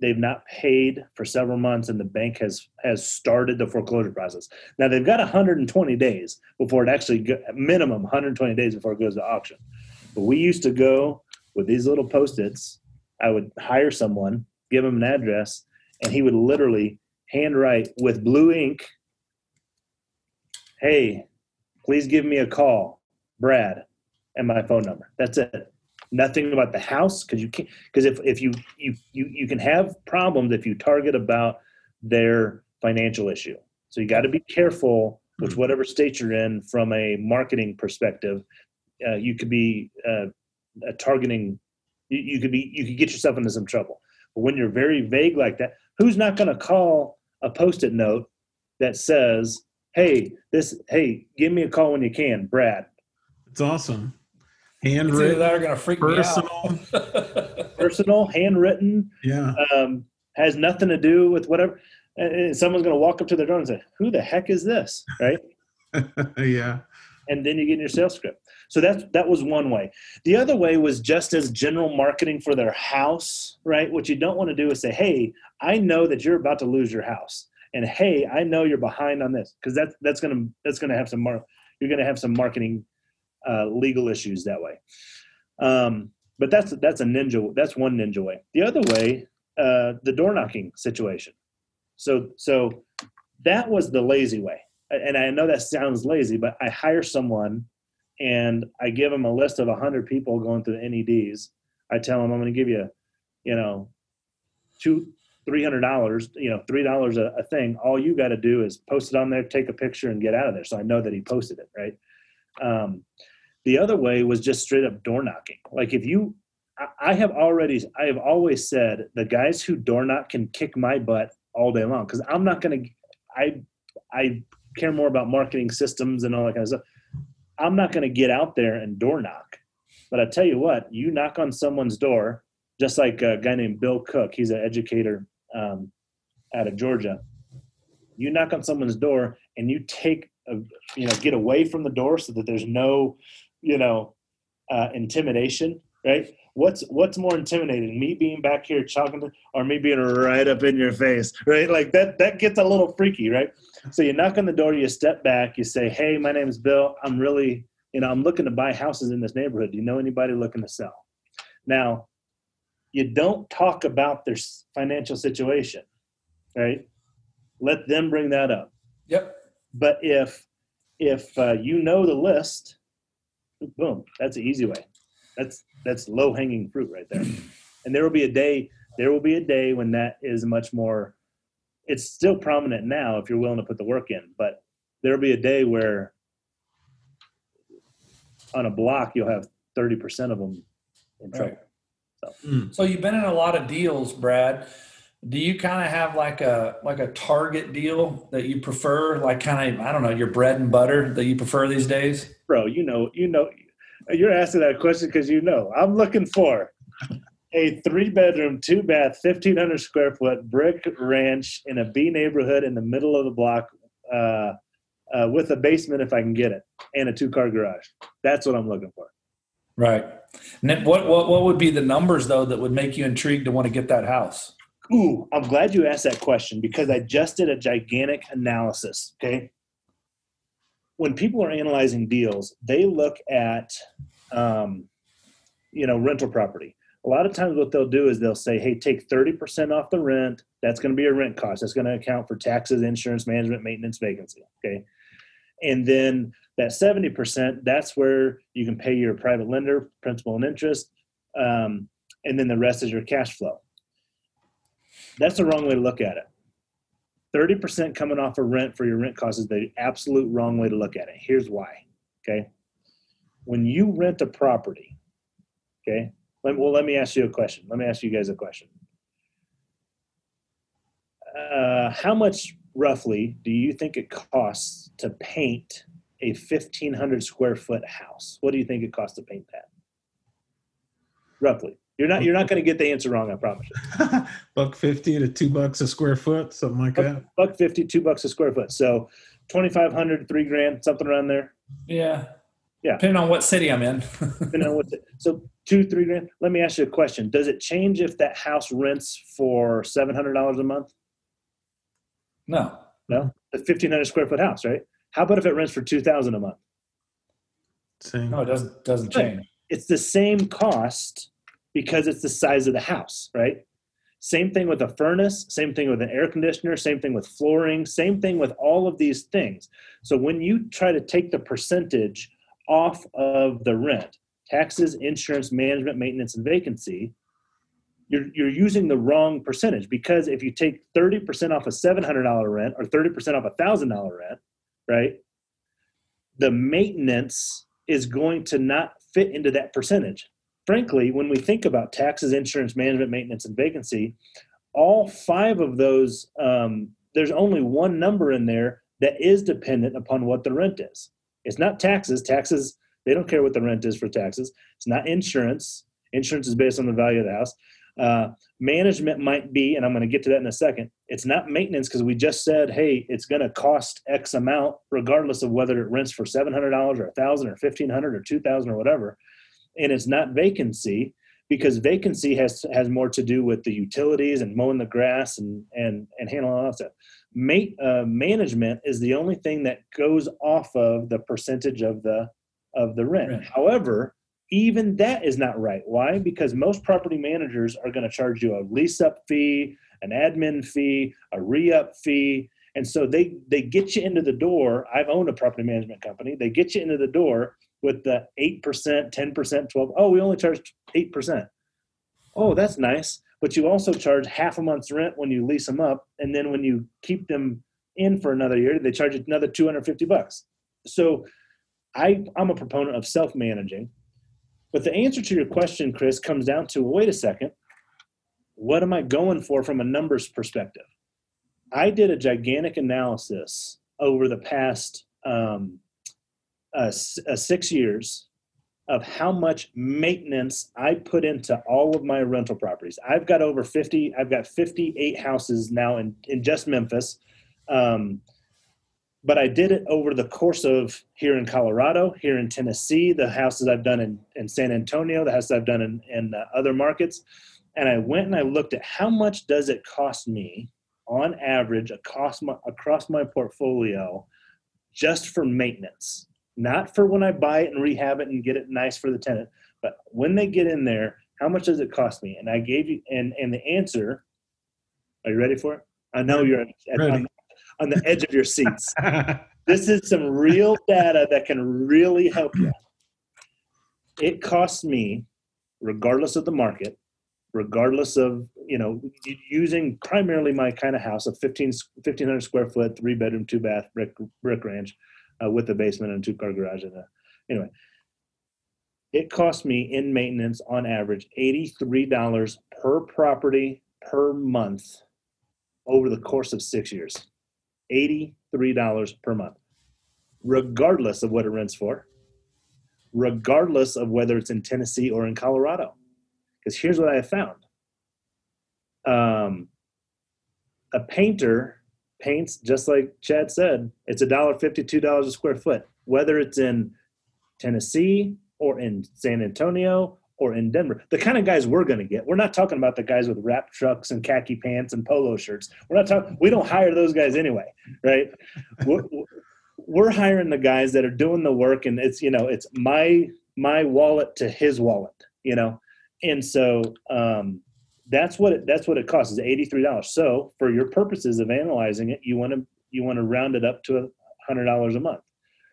they've not paid for several months, and the bank has has started the foreclosure process. Now they've got 120 days before it actually go, minimum 120 days before it goes to auction. But we used to go with these little post-its. I would hire someone, give him an address, and he would literally handwrite with blue ink, "Hey, please give me a call, Brad, and my phone number." That's it. Nothing about the house because you can't because if, if you, you you you can have problems if you target about their financial issue. So you got to be careful with whatever state you're in from a marketing perspective uh, you could be uh, targeting you, you, could be you could get yourself into some trouble but when you're very vague like that who's not going to call a post-it note that says, "Hey, this hey, give me a call when you can, Brad." It's awesome. It's Handwritten, that are going to freak personal. me out. Personal, handwritten, Yeah. um, has nothing to do with whatever. And and someone's going to walk up to their door and say, "Who the heck is this?" Right? yeah. and then you get in your sales script. So that's that was one way. The other way was just as general marketing for their house, right? What you don't want to do is say, "Hey, I know that you're about to lose your house." And hey, I know you're behind on this because that's that's gonna that's gonna have some mar- you're gonna have some marketing uh, legal issues that way. Um, but that's that's a ninja that's one ninja way. The other way, uh, the door knocking situation. So so that was the lazy way and I know that sounds lazy, but I hire someone and I give them a list of 100 people going through the NEDs. I tell them I'm going to give you, you know, two, three hundred dollars, you know, three dollars a thing. All you got to do is post it on there, take a picture, and get out of there. So I know that he posted it, right? Um, the other way was just straight up door knocking. Like if you, I, I have already, I have always said the guys who door knock can kick my butt all day long because I'm not going to. I I care more about marketing systems and all that kind of stuff. I'm not going to get out there and door knock. But I tell you what, you knock on someone's door, just like a guy named Bill Cook. He's an educator um, out of Georgia. You knock on someone's door and you take, a, you know, get away from the door so that there's no, you know, uh, intimidation. Right? What's what's more intimidating, me being back here talking to, or me being right up in your face? Right? Like that. That gets a little freaky, right? So you knock on the door, you step back, you say, "Hey, my name is Bill. I'm really, you know, I'm looking to buy houses in this neighborhood. Do you know anybody looking to sell?" Now, you don't talk about their financial situation, right? Let them bring that up. Yep. But if if uh, you know the list, boom, that's an easy way. That's that's low hanging fruit right there. And there will be a day. There will be a day when that is much more it's still prominent now if you're willing to put the work in, but there'll be a day where on a block you'll have 30% of them in trouble. Right. Hmm. So you've been in a lot of deals, Brad. Do you kind of have like a like a target deal that you prefer, like kind of I don't know your bread and butter that you prefer these days? Bro, you know, you know, you're asking that question because you know I'm looking for a three bedroom, two bath, 1,500 square foot brick ranch in a B neighborhood in the middle of the block uh, uh, with a basement if I can get it and a two car garage. That's what I'm looking for. Right. And what, what, what would be the numbers though that would make you intrigued to want to get that house? Ooh, I'm glad you asked that question because I just did a gigantic analysis. Okay. When people are analyzing deals, they look at, um, you know, rental property a lot of times what they'll do is they'll say, hey, take 30% off the rent. That's going to be a rent cost. That's going to account for taxes, insurance, management, maintenance, vacancy. Okay. And then that 70%, that's where you can pay your private lender, principal and interest. Um, and then the rest is your cash flow. That's the wrong way to look at it. 30% coming off of rent for your rent costs is the absolute wrong way to look at it. Here's why. Okay. When you rent a property, okay, let, well, let me ask you a question. Let me ask you guys a question. Uh, how much roughly do you think it costs to paint a 1500 square foot house? What do you think it costs to paint that? Roughly. You're not you're not going to get the answer wrong, I promise you. buck 50 to 2 bucks a square foot, something like buck, that. Buck fifty, two bucks a square foot. So 2500, 3 grand, something around there. Yeah. Yeah. Depending on what city I'm in. Depending on what so two, three grand. Let me ask you a question. Does it change if that house rents for seven hundred dollars a month? No. No, the fifteen hundred square foot house, right? How about if it rents for two thousand a month? Same. No, it doesn't doesn't change. It's the same cost because it's the size of the house, right? Same thing with a furnace, same thing with an air conditioner, same thing with flooring, same thing with all of these things. So when you try to take the percentage off of the rent, taxes, insurance, management, maintenance, and vacancy, you're, you're using the wrong percentage because if you take 30% off a $700 rent or 30% off a $1,000 rent, right, the maintenance is going to not fit into that percentage. Frankly, when we think about taxes, insurance, management, maintenance, and vacancy, all five of those um, there's only one number in there that is dependent upon what the rent is. It's not taxes. Taxes, they don't care what the rent is for taxes. It's not insurance. Insurance is based on the value of the house. Uh, management might be, and I'm going to get to that in a second. It's not maintenance because we just said, hey, it's going to cost X amount, regardless of whether it rents for seven hundred dollars or a thousand or fifteen hundred or two thousand or whatever. And it's not vacancy because vacancy has has more to do with the utilities and mowing the grass and and and handling all that stuff. Mate, uh, management is the only thing that goes off of the percentage of the of the rent. Right. However, even that is not right. Why? Because most property managers are going to charge you a lease up fee, an admin fee, a re up fee. And so they, they get you into the door. I've owned a property management company. They get you into the door with the 8%, 10%, 12. Oh, we only charge 8%. Oh, that's nice. But you also charge half a month's rent when you lease them up. And then when you keep them in for another year, they charge another 250 bucks. So I, I'm a proponent of self managing. But the answer to your question, Chris, comes down to wait a second. What am I going for from a numbers perspective? I did a gigantic analysis over the past um, uh, uh, six years of how much maintenance I put into all of my rental properties. I've got over 50, I've got 58 houses now in, in just Memphis. Um, but I did it over the course of here in Colorado, here in Tennessee, the houses I've done in, in San Antonio, the houses I've done in, in uh, other markets. And I went and I looked at how much does it cost me on average across my, across my portfolio just for maintenance, not for when I buy it and rehab it and get it nice for the tenant, but when they get in there, how much does it cost me? And I gave you, and, and the answer, are you ready for it? I know you're at, on, on the edge of your seats this is some real data that can really help you. It costs me, regardless of the market, regardless of you know using primarily my kind of house, a 15 1500 square foot, three bedroom, two bath brick brick ranch, uh, with a basement and two car garage. And a, anyway, it cost me in maintenance on average eighty three dollars per property per month over the course of six years. $83 per month, regardless of what it rents for, regardless of whether it's in Tennessee or in Colorado. Because here's what I have found um, a painter paints, just like Chad said, it's a dollar fifty-two dollars a square foot, whether it's in Tennessee or in San Antonio or in Denver. The kind of guys we're going to get. We're not talking about the guys with wrap trucks and khaki pants and polo shirts. We're not talking. We don't hire those guys anyway, right? we're, we're hiring the guys that are doing the work, and it's you know it's my my wallet to his wallet, you know, and so um, that's what it, that's what it costs is eighty three dollars. So for your purposes of analyzing it, you want to you want to round it up to hundred dollars a month.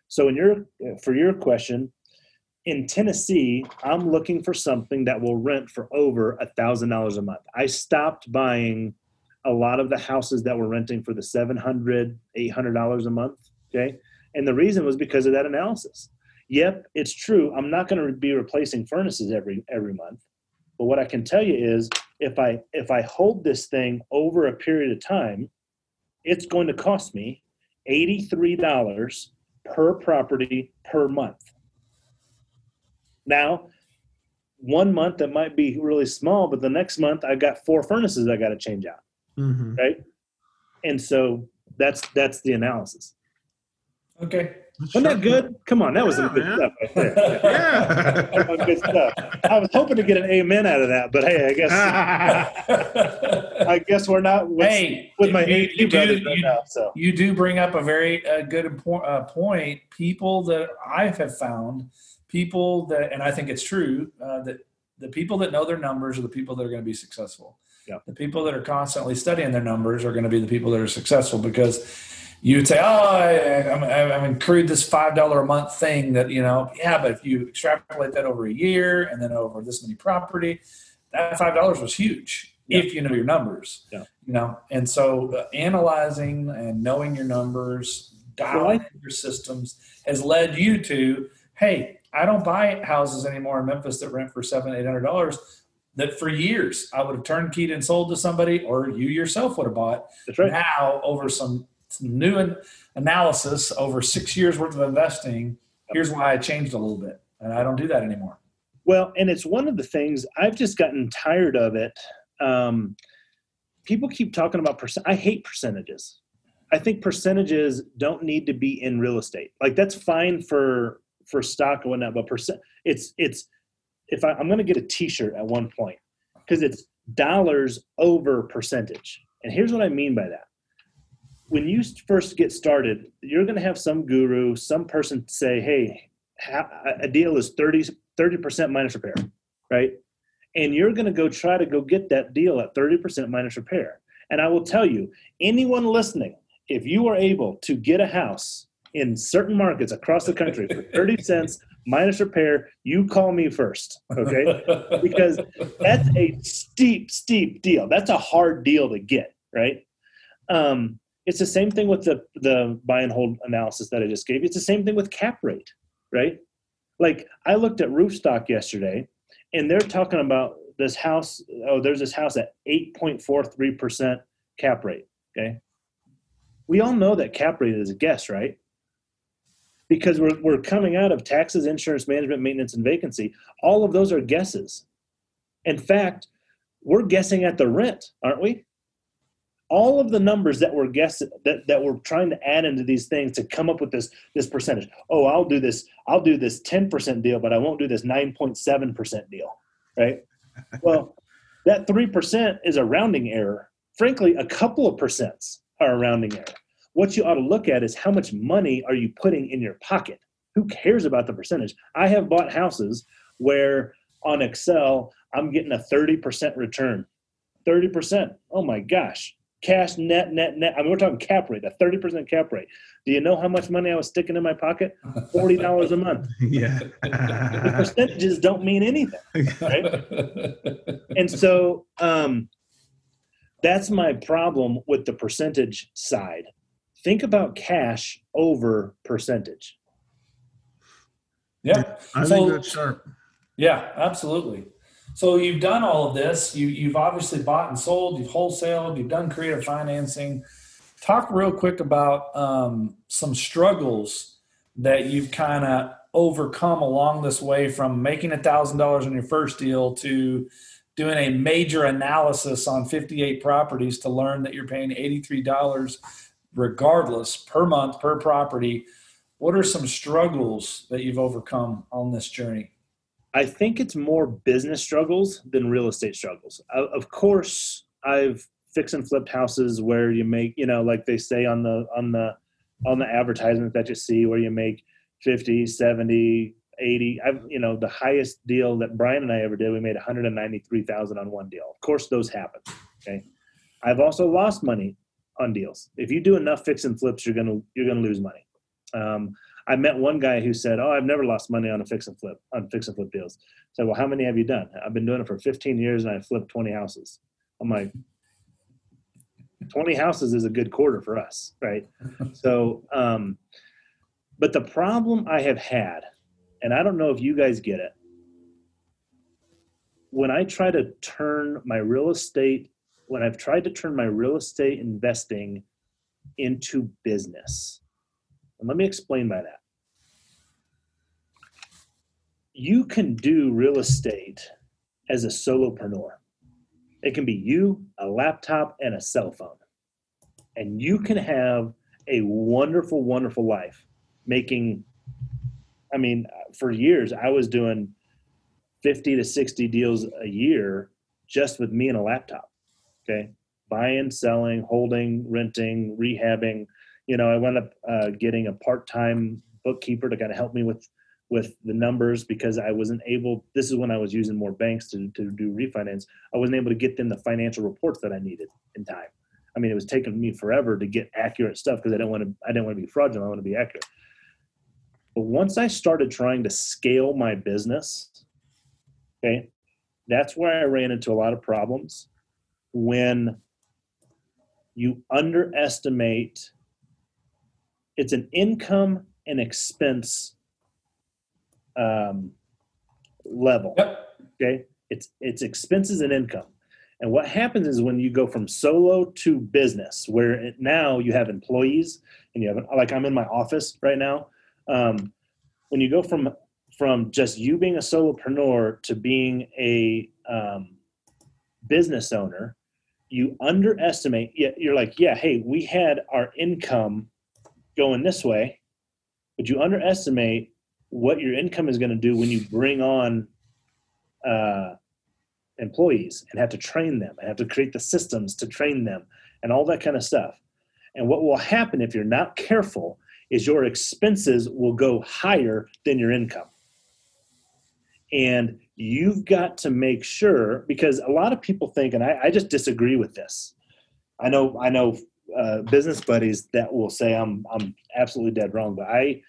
So in your for your question, in Tennessee, I'm looking for something that will rent for over a thousand dollars a month. I stopped buying a lot of the houses that were renting for the 700 800 dollars a month okay and the reason was because of that analysis yep it's true i'm not going to be replacing furnaces every every month but what i can tell you is if i if i hold this thing over a period of time it's going to cost me $83 per property per month now, one month that might be really small, but the next month I've got four furnaces I got to change out, Mhm. right? And so that's that's the analysis. Okay. Wasn't that good? Come on, that was some good man. stuff right there. Yeah. good stuff. I was hoping to get an amen out of that, but hey, I guess I guess we're not with, hey, with my you, AD you do, right you, now. So you do bring up a very uh, good impo- uh, point. People that I have found, people that, and I think it's true, uh, that the people that know their numbers are the people that are going to be successful. Yeah. The people that are constantly studying their numbers are going to be the people that are successful because you'd say, oh, I, I'm, I'm accrued this $5 a month thing that, you know, yeah, but if you extrapolate that over a year and then over this many property, that $5 was huge Yeah. if you know your numbers. Yeah. You know, and so uh, analyzing and knowing your numbers, dialing in your systems has led you to, hey, I don't buy houses anymore in Memphis that rent for seven, eight hundred dollars. that for years I would have turned turnkeyed and sold to somebody, or you yourself would have bought. That's right. Now, over some new an- analysis, over six years worth of investing, here's why I changed a little bit, and I don't do that anymore. Well, and it's one of the things I've just gotten tired of it. Um, people keep talking about percent. I hate percentages. I think percentages don't need to be in real estate. Like that's fine for for stock and whatnot, but percent it's it's if I, I'm going to get a T-shirt at one point because it's dollars over percentage. And here's what I mean by that. When you first get started, you're going to have some guru, some person say, "Hey, a deal is 30 percent minus repair," right? And you're going to go try to go get that deal at 30% minus repair. And I will tell you, anyone listening, if you are able to get a house in certain markets across the country for 30 cents minus repair, you call me first, okay? because that's a steep, steep deal. That's a hard deal to get, right? Um, it's the same thing with the the buy and hold analysis that I just gave you. It's the same thing with cap rate, right? Like I looked at Roofstock yesterday, and they're talking about this house. Oh, there's this house at 8.43 percent cap rate. Okay, we all know that cap rate is a guess, right? Because we're we're coming out of taxes, insurance, management, maintenance, and vacancy. All of those are guesses. In fact, we're guessing at the rent, aren't we? All of the numbers that we're guessing that, that we're trying to add into these things to come up with this this percentage. Oh i'll do this i'll do this 10% deal but i won't do this 9.7% deal right? Well that 3% is a rounding error. Frankly a couple of percents are a rounding error. What you ought to look at is how much money are you putting in your pocket? Who cares about the percentage? I have bought houses where on excel i'm getting a 30% return. 30% oh my gosh cash net, net, net. I mean, we're talking cap rate, a 30% cap rate. Do you know how much money I was sticking in my pocket? $40 a month. Yeah. The percentages don't mean anything. Right? and so um, that's my problem with the percentage side. Think about cash over percentage. Yeah. I So- think that's sharp. Yeah, absolutely. So you've done all of this. You you've obviously bought and sold. You've wholesaled. You've done creative financing. Talk real quick about um, some struggles that you've kind of overcome along this way from making a thousand dollars on your first deal to doing a major analysis on 58 properties to learn that you're paying $83 regardless per month per property. What are some struggles that you've overcome on this journey? I think it's more business struggles than real estate struggles. O- Of course, I've fix and flipped houses where you make, you know, like they say on the on the on the advertisement that you see where you make 50, 70, 80. I've, you know, the highest deal that Brian and I ever did, we made 193,000 on one deal. Of course those happen, okay? I've also lost money on deals. If you do enough fix and flips, you're going to you're going to lose money. Um, I met one guy who said, "Oh, I've never lost money on a fix and flip on fix and flip deals." I said, "Well, how many have you done?" I've been doing it for 15 years and I've flipped 20 houses. I'm like, 20 houses is a good quarter for us, right? so, um, but the problem I have had, and I don't know if you guys get it, when I try to turn my real estate, when I've tried to turn my real estate investing into business. And let me explain by that. You can do real estate as a solopreneur. It can be you, a laptop, and a cell phone. And you can have a wonderful, wonderful life making. I mean, for years, I was doing 50 to 60 deals a year just with me and a laptop. Okay. Buying, selling, holding, renting, rehabbing. You know, I wound up uh, getting a part time bookkeeper to kind of help me with with the numbers because I wasn't able. This is when I was using more banks to, to do refinance. I wasn't able to get them the financial reports that I needed in time. I mean, it was taking me forever to get accurate stuff because I didn't want to. I didn't want to be fraudulent. I want to be accurate. But once I started trying to scale my business, okay, that's where I ran into a lot of problems when you underestimate. It's an income and expense um, level. Yep. Okay. It's it's expenses and income. And what happens is when you go from solo to business, where it, now you have employees and you have like I'm in my office right now. Um, when you go from from just you being a solopreneur to being a um, business owner, you underestimate. You're like, yeah, hey, we had our income going this way, but you underestimate what your income is going to do when you bring on uh, employees and have to train them and have to create the systems to train them and all that kind of stuff. And what will happen if you're not careful is your expenses will go higher than your income. And you've got to make sure because a lot of people think, and I, I just disagree with this. I know, I know uh, business buddies that will say I'm I'm absolutely dead wrong, but I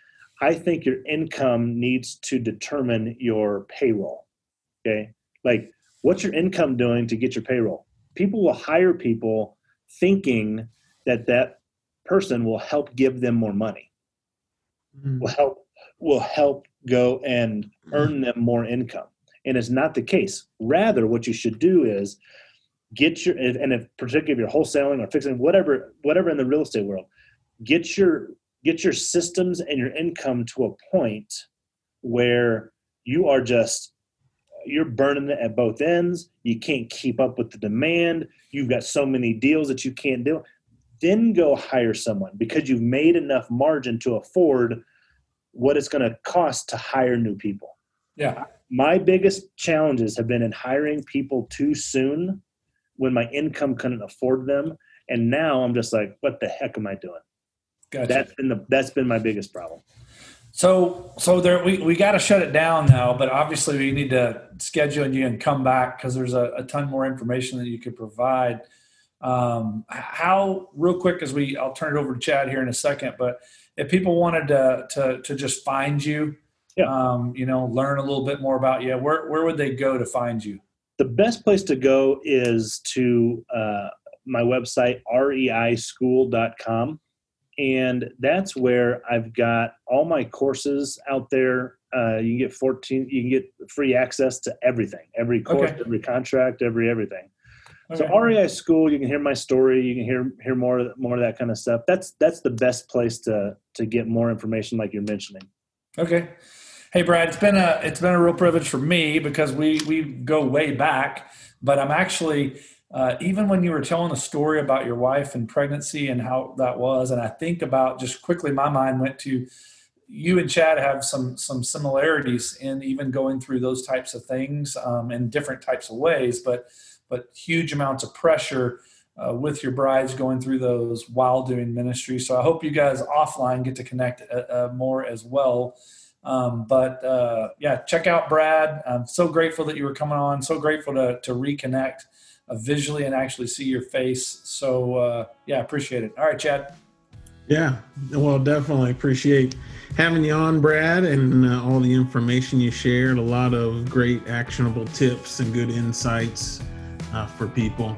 I think your income needs to determine your payroll. Okay, like what's your income doing to get your payroll? People will hire people thinking that that person will help give them more money, mm. will help will help go and earn them more income, and it's not the case. Rather, what you should do is get your and if particularly if you're wholesaling or fixing whatever whatever in the real estate world get your get your systems and your income to a point where you are just you're burning it at both ends. You can't keep up with the demand. You've got so many deals that you can't do. Then go hire someone because you've made enough margin to afford what it's going to cost to hire new people. Yeah. My biggest challenges have been in hiring people too soon when my income couldn't afford them. And now I'm just like, what the heck am I doing? Gotcha. That's been the that's been my biggest problem. So so there we, we got to shut it down now, but obviously we need to schedule you and come back because there's a, a, ton more information that you could provide. Um, how real quick as we I'll turn it over to Chad here in a second, but if people wanted to to, to just find you, yeah. um, you know, learn a little bit more about you, where where would they go to find you? the best place to go is to uh, my website reischool.com and that's where i've got all my courses out there. Uh, you can get 14 you can get free access to everything every course okay. every contract every everything. So rei school you can hear my story you can hear hear more more of that kind of stuff. That's that's the best place to to get more information like you're mentioning. Okay. Hey, Brad, it's been a it's been a real privilege for me because we we go way back. But I'm actually uh, even when you were telling the story about your wife and pregnancy and how that was, and I think about just quickly, my mind went to you and Chad have some some similarities in even going through those types of things um, in different types of ways, but but huge amounts of pressure. Uh, with your brides going through those while doing ministry. So I hope you guys offline get to connect uh, uh more as well. Um, but uh, yeah, check out Brad. I'm so grateful that you were coming on. So grateful to to reconnect visually and actually see your face. So uh, yeah, appreciate it. All right, Chad. Yeah, well, definitely appreciate having you on, Brad, and uh, all the information you shared. A lot of great actionable tips and good insights uh, for people,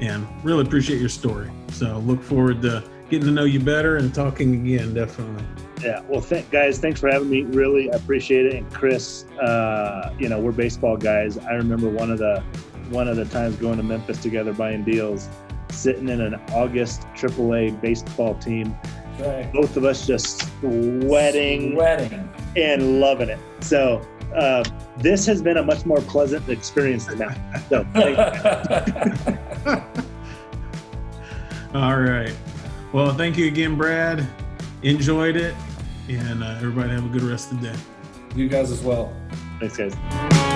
and really appreciate your story. So look forward to getting to know you better and talking again. Definitely. Yeah. Well, th- guys, thanks for having me. Really appreciate it. And Chris, uh, you know, we're baseball guys. I remember one of the one of the times going to Memphis together buying deals, sitting in an August AAA baseball team. Right. Both of us just sweating, sweating, and loving it. So uh, this has been a much more pleasant experience than that. So, All right. Well, thank you again, Brad. Enjoyed it and uh, everybody have a good rest of the day. You guys as well. Thanks, guys.